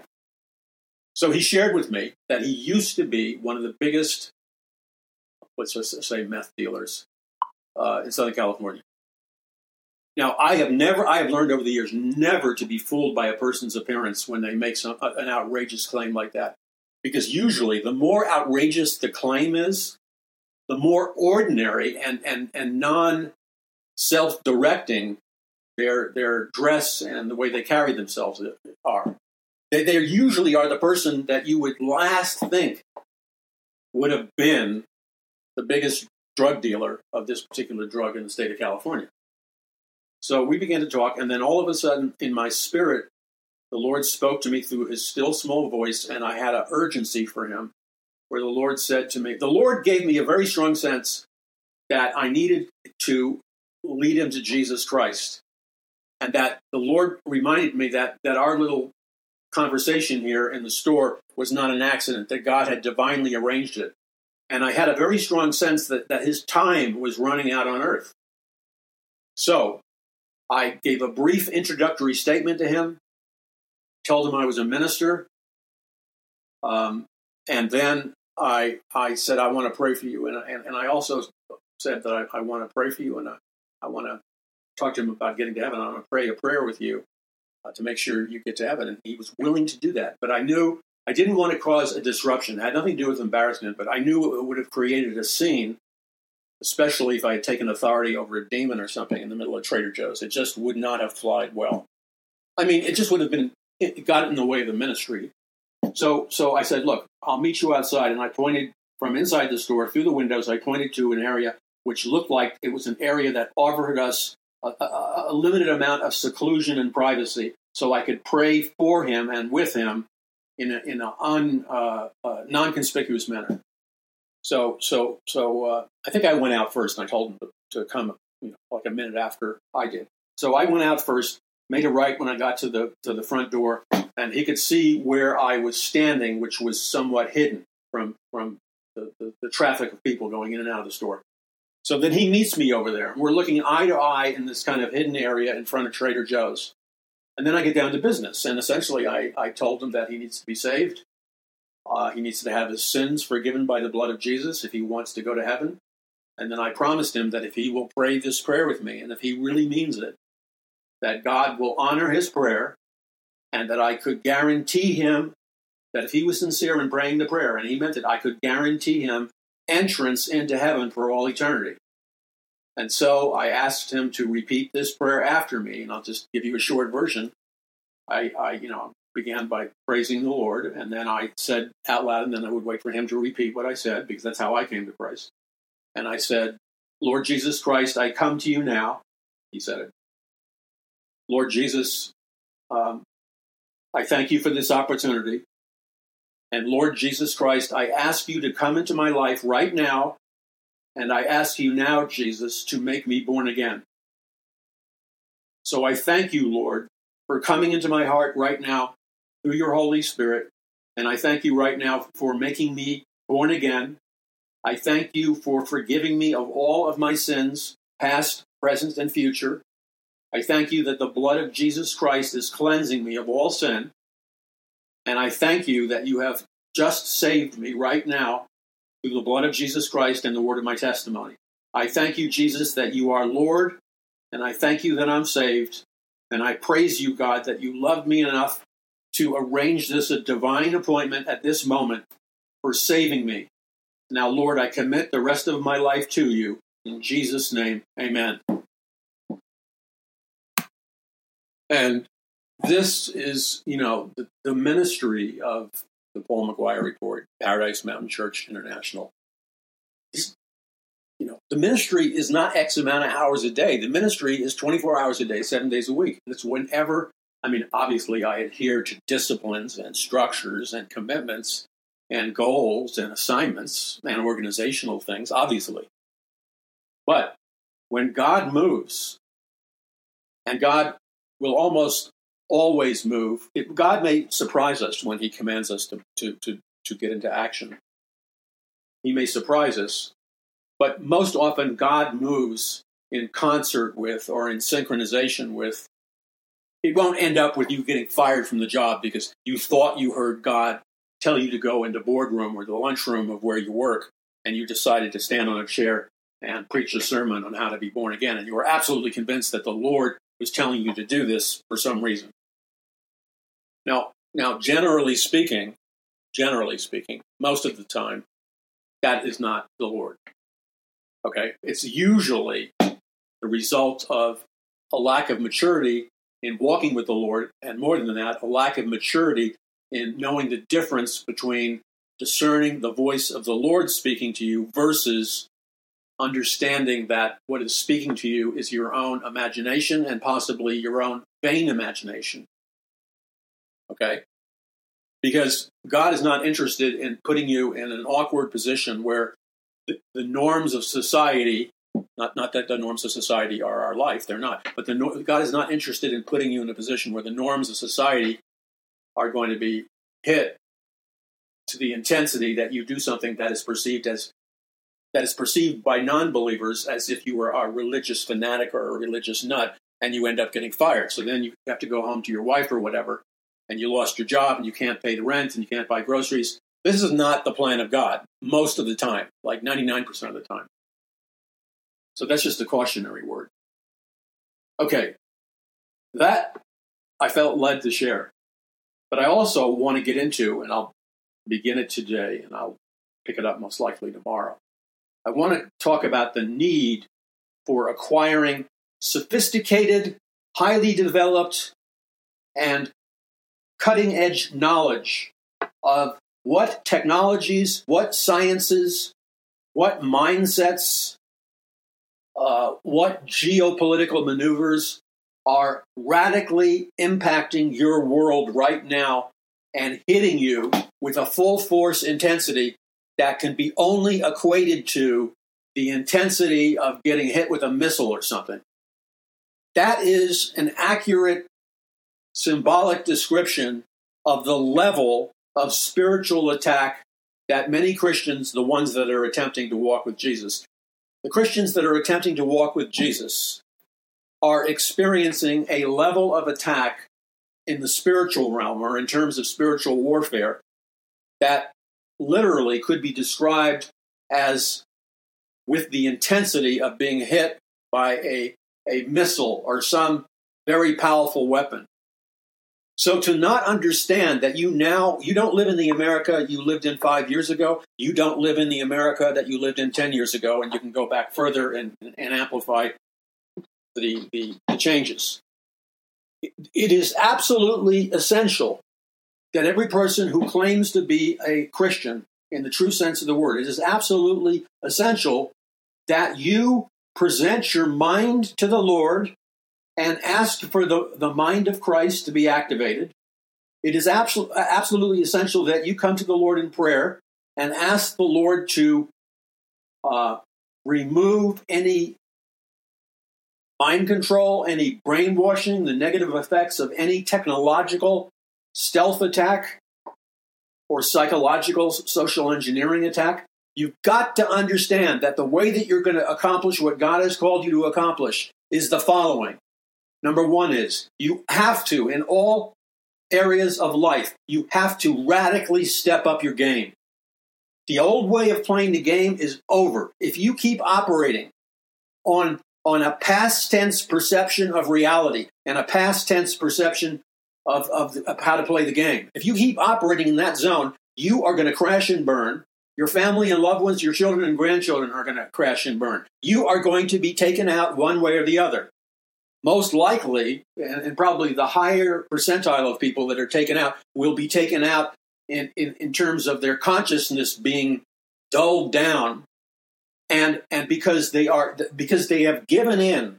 So he shared with me that he used to be one of the biggest, let's just say, meth dealers uh, in Southern California. Now, I have never, I have learned over the years never to be fooled by a person's appearance when they make some, an outrageous claim like that. Because usually, the more outrageous the claim is, the more ordinary and, and, and non self directing their, their dress and the way they carry themselves are. They, they usually are the person that you would last think would have been the biggest drug dealer of this particular drug in the state of California. So we began to talk, and then all of a sudden, in my spirit, the Lord spoke to me through his still small voice, and I had an urgency for him, where the Lord said to me, The Lord gave me a very strong sense that I needed to lead him to Jesus Christ. And that the Lord reminded me that, that our little conversation here in the store was not an accident, that God had divinely arranged it. And I had a very strong sense that, that his time was running out on earth. So I gave a brief introductory statement to him, told him I was a minister, um, and then I I said I want to pray for you, and and, and I also said that I, I want to pray for you, and I, I want to talk to him about getting to heaven. I want to pray a prayer with you uh, to make sure you get to heaven, and he was willing to do that. But I knew I didn't want to cause a disruption. It had nothing to do with embarrassment, but I knew it would have created a scene especially if I had taken authority over a demon or something in the middle of Trader Joe's. It just would not have flied well. I mean, it just would have been, it got in the way of the ministry. So, so I said, look, I'll meet you outside. And I pointed from inside the store through the windows, I pointed to an area which looked like it was an area that offered us a, a, a limited amount of seclusion and privacy so I could pray for him and with him in an in a un, uh, uh, non-conspicuous manner. So, so, so uh, I think I went out first, and I told him to, to come, you know, like a minute after I did. So I went out first, made a right when I got to the to the front door, and he could see where I was standing, which was somewhat hidden from from the, the, the traffic of people going in and out of the store. So then he meets me over there. We're looking eye to eye in this kind of hidden area in front of Trader Joe's. And then I get down to business. And essentially, I, I told him that he needs to be saved. Uh, he needs to have his sins forgiven by the blood of Jesus if he wants to go to heaven. And then I promised him that if he will pray this prayer with me, and if he really means it, that God will honor his prayer, and that I could guarantee him that if he was sincere in praying the prayer, and he meant it, I could guarantee him entrance into heaven for all eternity. And so I asked him to repeat this prayer after me, and I'll just give you a short version. I, I you know, began by praising the Lord, and then I said out loud, and then I would wait for him to repeat what I said because that's how I came to Christ. And I said, Lord Jesus Christ, I come to you now. He said it. Lord Jesus, um, I thank you for this opportunity. And Lord Jesus Christ, I ask you to come into my life right now. And I ask you now, Jesus, to make me born again. So I thank you, Lord, for coming into my heart right now through your Holy Spirit. And I thank you right now for making me born again. I thank you for forgiving me of all of my sins, past, present, and future. I thank you that the blood of Jesus Christ is cleansing me of all sin. And I thank you that you have just saved me right now through the blood of Jesus Christ and the word of my testimony. I thank you, Jesus, that you are Lord, and I thank you that I'm saved. And I praise you, God, that you loved me enough to arrange this a divine appointment at this moment for saving me. Now, Lord, I commit the rest of my life to you. In Jesus' name, amen. And this is, you know, the, the ministry of the Paul McGuire Report, Paradise Mountain Church International. you know, the ministry is not X amount of hours a day. The ministry is 24 hours a day, seven days a week. It's whenever, I mean, obviously I adhere to disciplines and structures and commitments and goals and assignments and organizational things, obviously. But when God moves, and God will almost always move. It, God may surprise us when He commands us to, to, to, to get into action. He may surprise us, but most often God moves in concert with or in synchronization with. It won't end up with you getting fired from the job because you thought you heard God tell you to go into boardroom or the lunchroom of where you work, and you decided to stand on a chair and preach a sermon on how to be born again, and you were absolutely convinced that the Lord was telling you to do this for some reason. Now, now, generally speaking, generally speaking, most of the time, that is not the Lord. Okay, it's usually the result of a lack of maturity in walking with the Lord, and more than that, a lack of maturity in knowing the difference between discerning the voice of the Lord speaking to you versus understanding that what is speaking to you is your own imagination and possibly your own vain imagination. Okay? Because God is not interested in putting you in an awkward position where the, the norms of society, not, not that the norms of society are our life, they're not, but the, God is not interested in putting you in a position where the norms of society are going to be hit to the intensity that you do something that is perceived as that is perceived by non-believers as if you were a religious fanatic or a religious nut and you end up getting fired. So then you have to go home to your wife or whatever and you lost your job and you can't pay the rent and you can't buy groceries. This is not the plan of god most of the time like 99% of the time. So that's just a cautionary word. Okay. That i felt led to share. But i also want to get into and i'll begin it today and i'll pick it up most likely tomorrow I want to talk about the need for acquiring sophisticated, highly developed, and cutting edge knowledge of what technologies, what sciences, what mindsets, uh, what geopolitical maneuvers are radically impacting your world right now and hitting you with a full force intensity that can be only equated to the intensity of getting hit with a missile or something. That is an accurate symbolic description of the level of spiritual attack that many Christians, the ones that are attempting to walk with Jesus, the Christians that are attempting to walk with Jesus, are experiencing a level of attack in the spiritual realm or in terms of spiritual warfare that literally could be described as with the intensity of being hit by a, a missile or some very powerful weapon. So to not understand that you now you don't live in the America you lived in 5 years ago, you don't live in the America that you lived in 10 years ago and you can go back further and, and amplify the, the, the changes. it is absolutely essential that every person who claims to be a Christian in the true sense of the word, it is absolutely essential that you present your mind to the Lord and ask for the, the mind of Christ to be activated. It is absol- absolutely essential that you come to the Lord in prayer and ask the Lord to uh, remove any mind control, any brainwashing, the negative effects of any technological stealth attack or psychological social engineering attack, you've got to understand that the way that you're going to accomplish what God has called you to accomplish is the following. Number one is you have to, in all areas of life, you have to radically step up your game. The old way of playing the game is over. If you keep operating on, on a past tense perception of reality and a past tense perception of, of, of how to play the game. If you keep operating in that zone, you are going to crash and burn Your family and loved ones, your children and grandchildren are going to crash and burn. You are going to be taken out one way or the other. Most likely, and, probably the higher percentile of people that are taken out will be taken out in, in, in terms of their consciousness being dulled down and and because they are because they have given in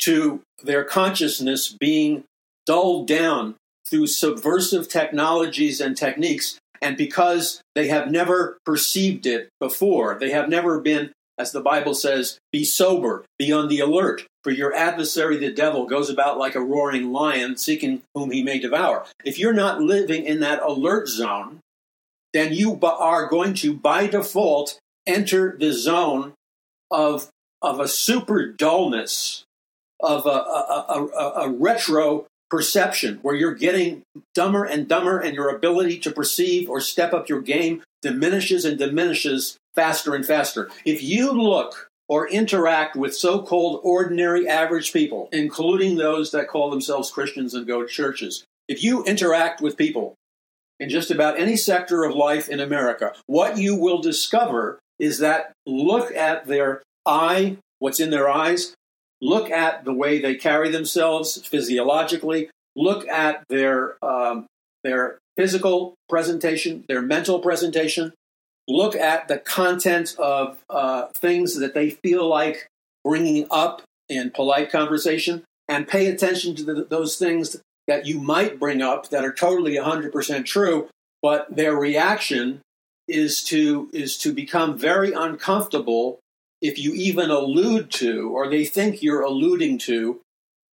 to their consciousness being dulled down through subversive technologies and techniques and because they have never perceived it before they have never been as the bible says be sober be on the alert. For your adversary the devil goes about like a roaring lion seeking whom he may devour. If you're not living in that alert zone then you are going to by default enter the zone of of a super dullness of a, a, a, a, retro perception where you're getting dumber and dumber and your ability to perceive or step up your game diminishes and diminishes faster and faster. If you look or interact with so called ordinary average people, including those that call themselves Christians and go to churches, if you interact with people in just about any sector of life in America, what you will discover is that look at their eye, what's in their eyes, look at the way they carry themselves physiologically, look at their um, their physical presentation, their mental presentation, look at the content of uh, things that they feel like bringing up in polite conversation, and pay attention to the, those things that you might bring up that are totally 100% true, but their reaction is to is to become very uncomfortable if you even allude to or they think you're alluding to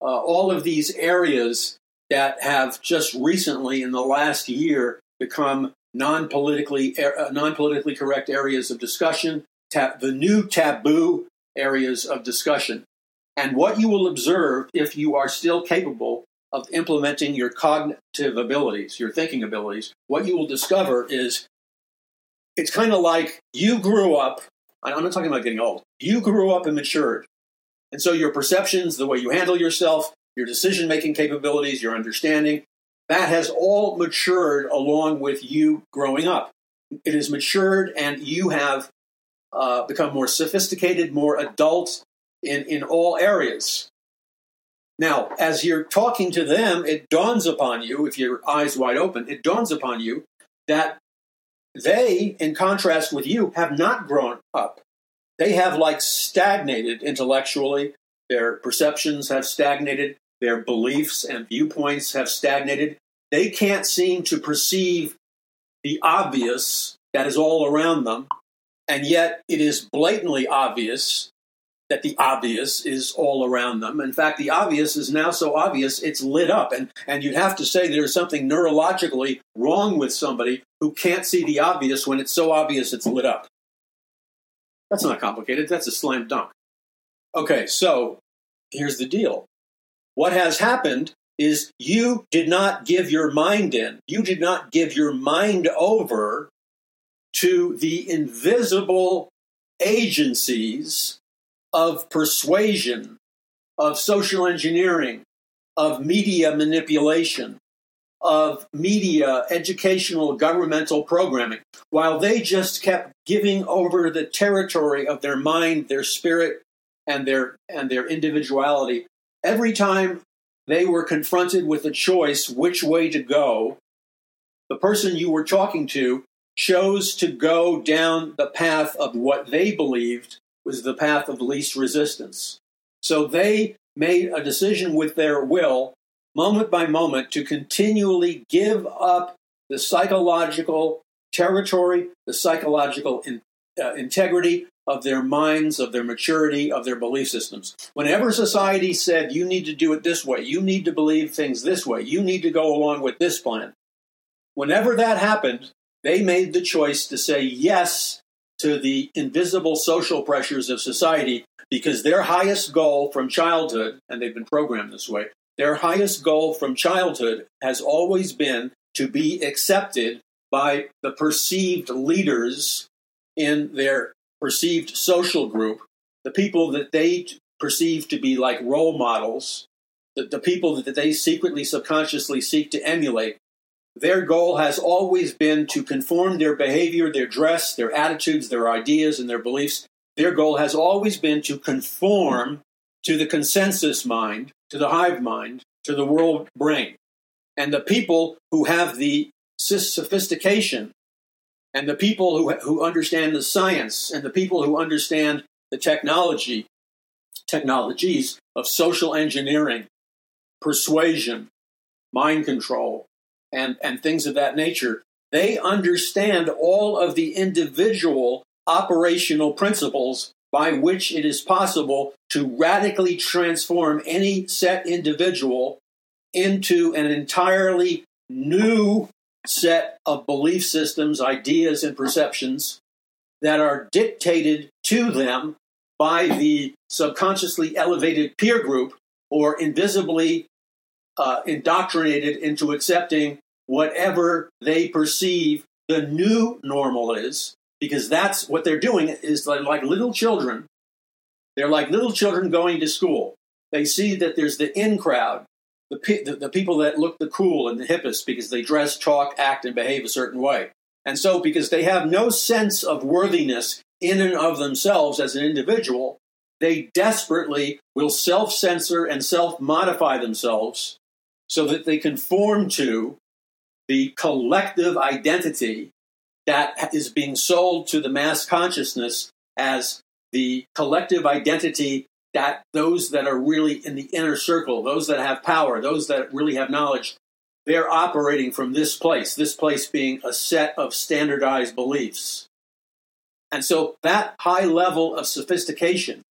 uh, all of these areas that have just recently in the last year become non-politically uh, non-politically correct areas of discussion ta- the new taboo areas of discussion and what you will observe if you are still capable of implementing your cognitive abilities your thinking abilities what you will discover is it's kind of like you grew up. I'm not talking about getting old. You grew up and matured. And so your perceptions, the way you handle yourself, your decision making capabilities, your understanding, that has all matured along with you growing up. It has matured and you have uh, become more sophisticated, more adult in, in all areas. Now, as you're talking to them, it dawns upon you, if your eyes wide open, it dawns upon you that they, in contrast with you, have not grown up. They have like stagnated intellectually. Their perceptions have stagnated. Their beliefs and viewpoints have stagnated. They can't seem to perceive the obvious that is all around them. And yet it is blatantly obvious that the obvious is all around them. In fact, the obvious is now so obvious it's lit up. And, and you'd have to say there's something neurologically wrong with somebody who can't see the obvious when it's so obvious it's lit up. That's not complicated. That's a slam dunk. Okay, so here's the deal. What has happened is you did not give your mind in. You did not give your mind over to the invisible agencies of persuasion, of social engineering, of media manipulation, of media, educational, governmental programming, while they just kept giving over the territory of their mind, their spirit, and their and their individuality. Every time they were confronted with a choice which way to go, the person you were talking to chose to go down the path of what they believed was the path of least resistance. So they made a decision with their will, moment by moment, to continually give up the psychological territory, the psychological in, uh, integrity of their minds, of their maturity, of their belief systems. Whenever society said, you need to do it this way, you need to believe things this way, you need to go along with this plan, whenever that happened, they made the choice to say yes to the invisible social pressures of society because their highest goal from childhood, and they've been programmed this way, their highest goal from childhood has always been to be accepted by the perceived leaders in their perceived social group, the people that they perceive to be like role models, the, the people that they secretly, subconsciously seek to emulate. their goal has always been to conform their behavior, their dress, their attitudes, their ideas, and their beliefs. Their goal has always been to conform to the consensus mind, to the hive mind, to the world brain. And the people who have the sophistication and the people who, who understand the science and the people who understand the technology technologies of social engineering, persuasion, mind control, and, and things of that nature, they understand all of the individual operational principles by which it is possible to radically transform any set individual into an entirely new set of belief systems, ideas, and perceptions that are dictated to them by the subconsciously elevated peer group or invisibly uh, indoctrinated into accepting whatever they perceive the new normal is, because that's what they're doing is like, like little children. They're like little children going to school. They see that there's the in crowd, the, the, the people that look the cool and the hippest because they dress, talk, act, and behave a certain way. And so, because they have no sense of worthiness in and of themselves as an individual, they desperately will self censor and self modify themselves so that they conform to the collective identity that is being sold to the mass consciousness as the collective identity that those that are really in the inner circle, those that have power, those that really have knowledge, they're operating from this place, this place being a set of standardized beliefs. And so that high level of sophistication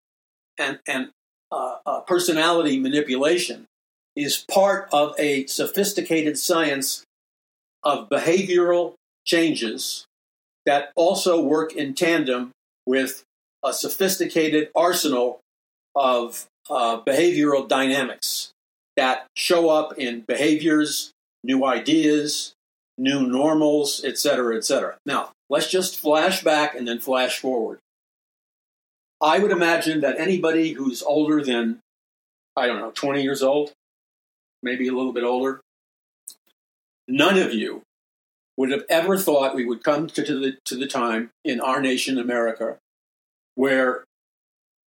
and, and uh, uh, personality manipulation is part of a sophisticated science of behavioral changes that also work in tandem with a sophisticated arsenal of uh, behavioral dynamics that show up in behaviors, new ideas, new normals, etc., etc. Now, let's just flash back and then flash forward. I would imagine that anybody who's older than, I don't know, 20 years old, maybe a little bit older, none of you would have ever thought we would come to, to, the, to the time in our nation, America, where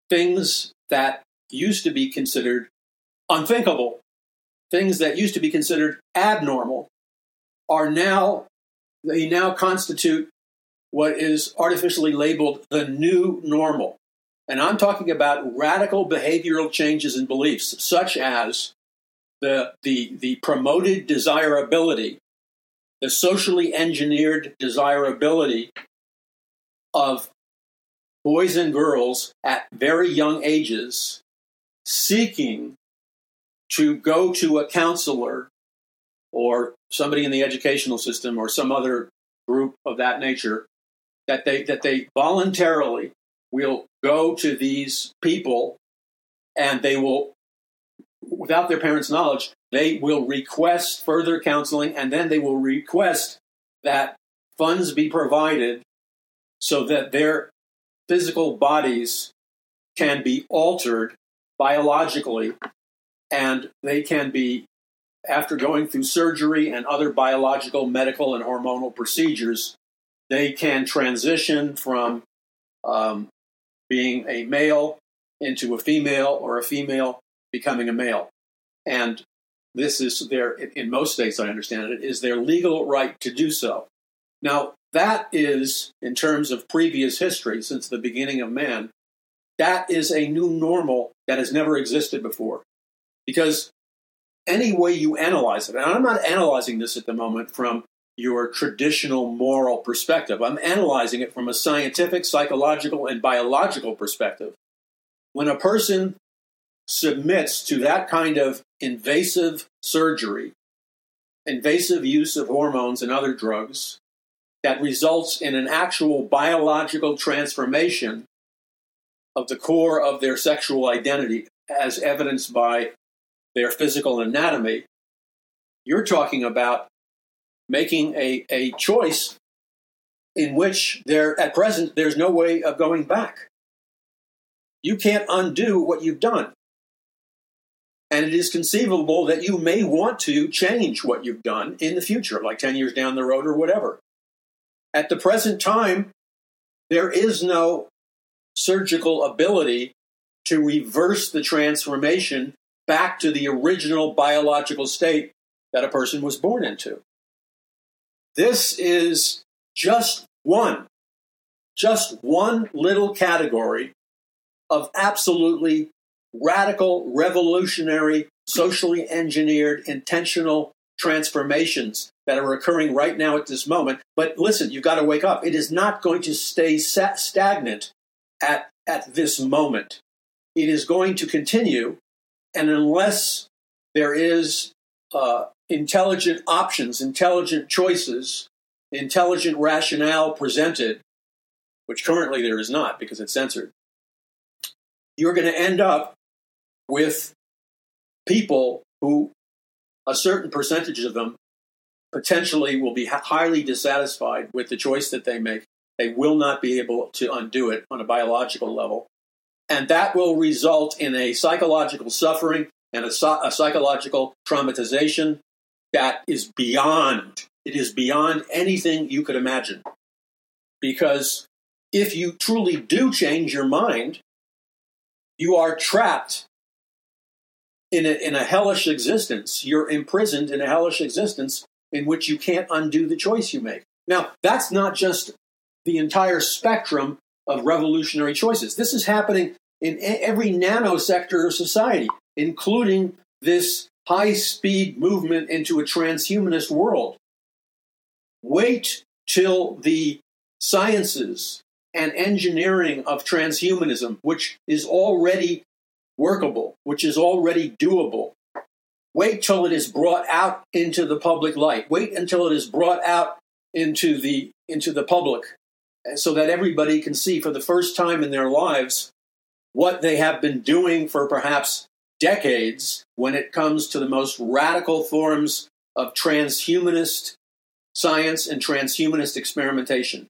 things that used to be considered unthinkable, things that used to be considered abnormal, are now, they now constitute what is artificially labeled the new normal. And I'm talking about radical behavioral changes in beliefs, such as the, the, the promoted desirability, the socially engineered desirability of boys and girls at very young ages seeking to go to a counselor or somebody in the educational system or some other group of that nature that they that they voluntarily will go to these people and they will without their parents knowledge they will request further counseling and then they will request that funds be provided so that their physical bodies can be altered biologically and they can be after going through surgery and other biological, medical, and hormonal procedures, they can transition from um, being a male into a female or a female becoming a male. And this is their, in most states, I understand it, is their legal right to do so. Now, that is, in terms of previous history since the beginning of man, that is a new normal that has never existed before. Because any way you analyze it, and I'm not analyzing this at the moment from your traditional moral perspective, I'm analyzing it from a scientific, psychological, and biological perspective. When a person submits to that kind of invasive surgery, invasive use of hormones and other drugs, that results in an actual biological transformation of the core of their sexual identity, as evidenced by their physical anatomy, you're talking about making a, a choice in which there at present there's no way of going back. You can't undo what you've done. And it is conceivable that you may want to change what you've done in the future, like 10 years down the road or whatever. At the present time, there is no surgical ability to reverse the transformation back to the original biological state that a person was born into. This is just one, just one little category of absolutely radical, revolutionary, socially engineered, intentional transformations that are occurring right now at this moment. But listen, you've got to wake up. It is not going to stay stagnant at, at this moment. It is going to continue. And unless there is uh, intelligent options, intelligent choices, intelligent rationale presented, which currently there is not because it's censored, you're going to end up with people who, a certain percentage of them, potentially will be highly dissatisfied with the choice that they make. They will not be able to undo it on a biological level. And that will result in a psychological suffering and a, a psychological traumatization that is beyond, it is beyond anything you could imagine. Because if you truly do change your mind, you are trapped in a, in a hellish existence. You're imprisoned in a hellish existence in which you can't undo the choice you make. Now, that's not just the entire spectrum of revolutionary choices. This is happening in every nanosector of society, including this high speed movement into a transhumanist world. Wait till the sciences and engineering of transhumanism, which is already workable, which is already doable. Wait till it is brought out into the public light. Wait until it is brought out into the into the public eh, so that everybody can see for the first time in their lives what they have been doing for perhaps decades when it comes to the most radical forms of transhumanist science and transhumanist experimentation.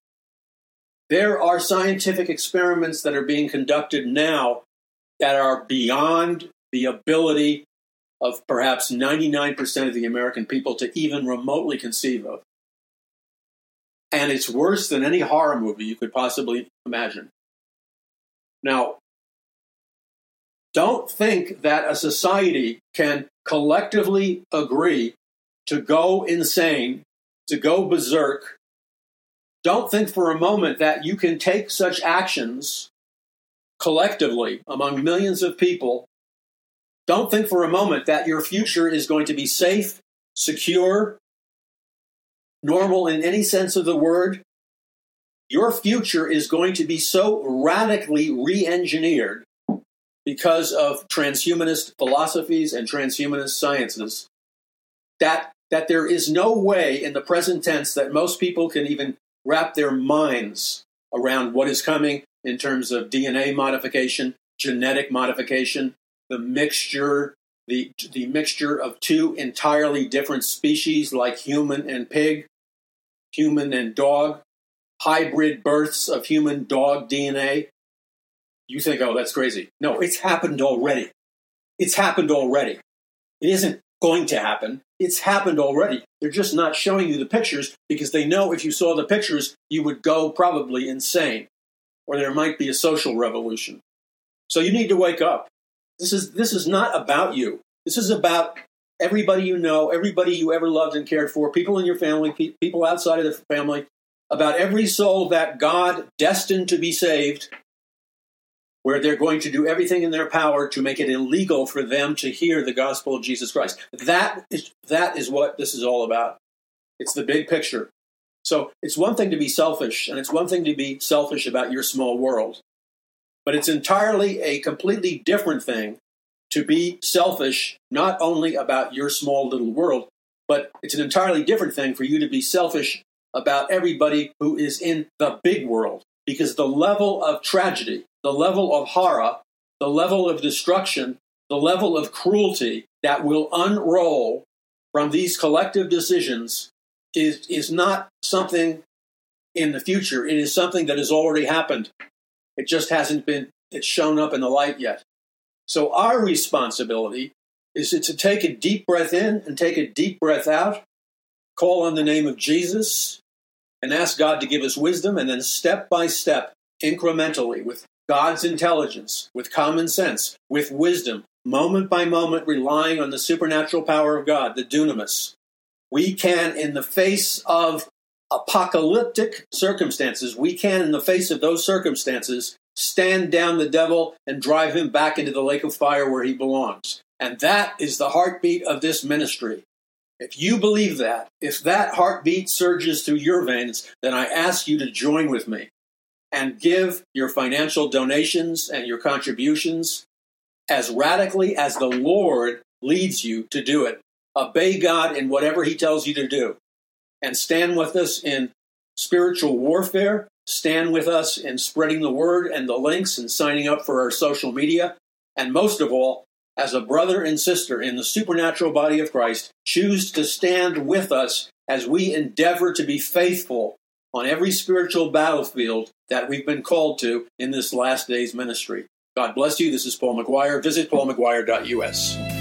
There are scientific experiments that are being conducted now that are beyond the ability of perhaps 99% of the American people to even remotely conceive of. And it's worse than any horror movie you could possibly imagine. Now, don't think that a society can collectively agree to go insane, to go berserk. Don't think for a moment that you can take such actions collectively among millions of people, don't think for a moment that your future is going to be safe, secure, normal in any sense of the word. Your future is going to be so radically re engineered because of transhumanist philosophies and transhumanist sciences that, that there is no way in the present tense that most people can even wrap their minds around what is coming in terms of DNA modification, genetic modification, the mixture, the, the mixture of two entirely different species like human and pig, human and dog, hybrid births of human dog DNA. You think, oh, that's crazy. No, it's happened already. It's happened already. It isn't going to happen. It's happened already. They're just not showing you the pictures because they know if you saw the pictures, you would go probably insane or there might be a social revolution. So you need to wake up. This is, this is not about you. This is about everybody you know, everybody you ever loved and cared for, people in your family, pe- people outside of the family, about every soul that God destined to be saved, where they're going to do everything in their power to make it illegal for them to hear the gospel of Jesus Christ. That is, that is what this is all about. It's the big picture. So it's one thing to be selfish, and it's one thing to be selfish about your small world. But it's entirely a completely different thing to be selfish, not only about your small little world, but it's an entirely different thing for you to be selfish about everybody who is in the big world. Because the level of tragedy, the level of horror, the level of destruction, the level of cruelty that will unroll from these collective decisions is, is not something in the future. It is something that has already happened. It just hasn't been, it's shown up in the light yet. So our responsibility is to take a deep breath in and take a deep breath out, call on the name of Jesus, and ask God to give us wisdom, and then step by step, incrementally, with God's intelligence, with common sense, with wisdom, moment by moment, relying on the supernatural power of God, the dunamis. We can, in the face of apocalyptic circumstances, we can, in the face of those circumstances, stand down the devil and drive him back into the lake of fire where he belongs. And that is the heartbeat of this ministry. If you believe that, if that heartbeat surges through your veins, then I ask you to join with me and give your financial donations and your contributions as radically as the Lord leads you to do it. Obey God in whatever He tells you to do. And stand with us in spiritual warfare. Stand with us in spreading the word and the links and signing up for our social media. And most of all, as a brother and sister in the supernatural body of Christ, choose to stand with us as we endeavor to be faithful on every spiritual battlefield that we've been called to in this last day's ministry. God bless you. This is Paul McGuire. Visit paulmcguire.us.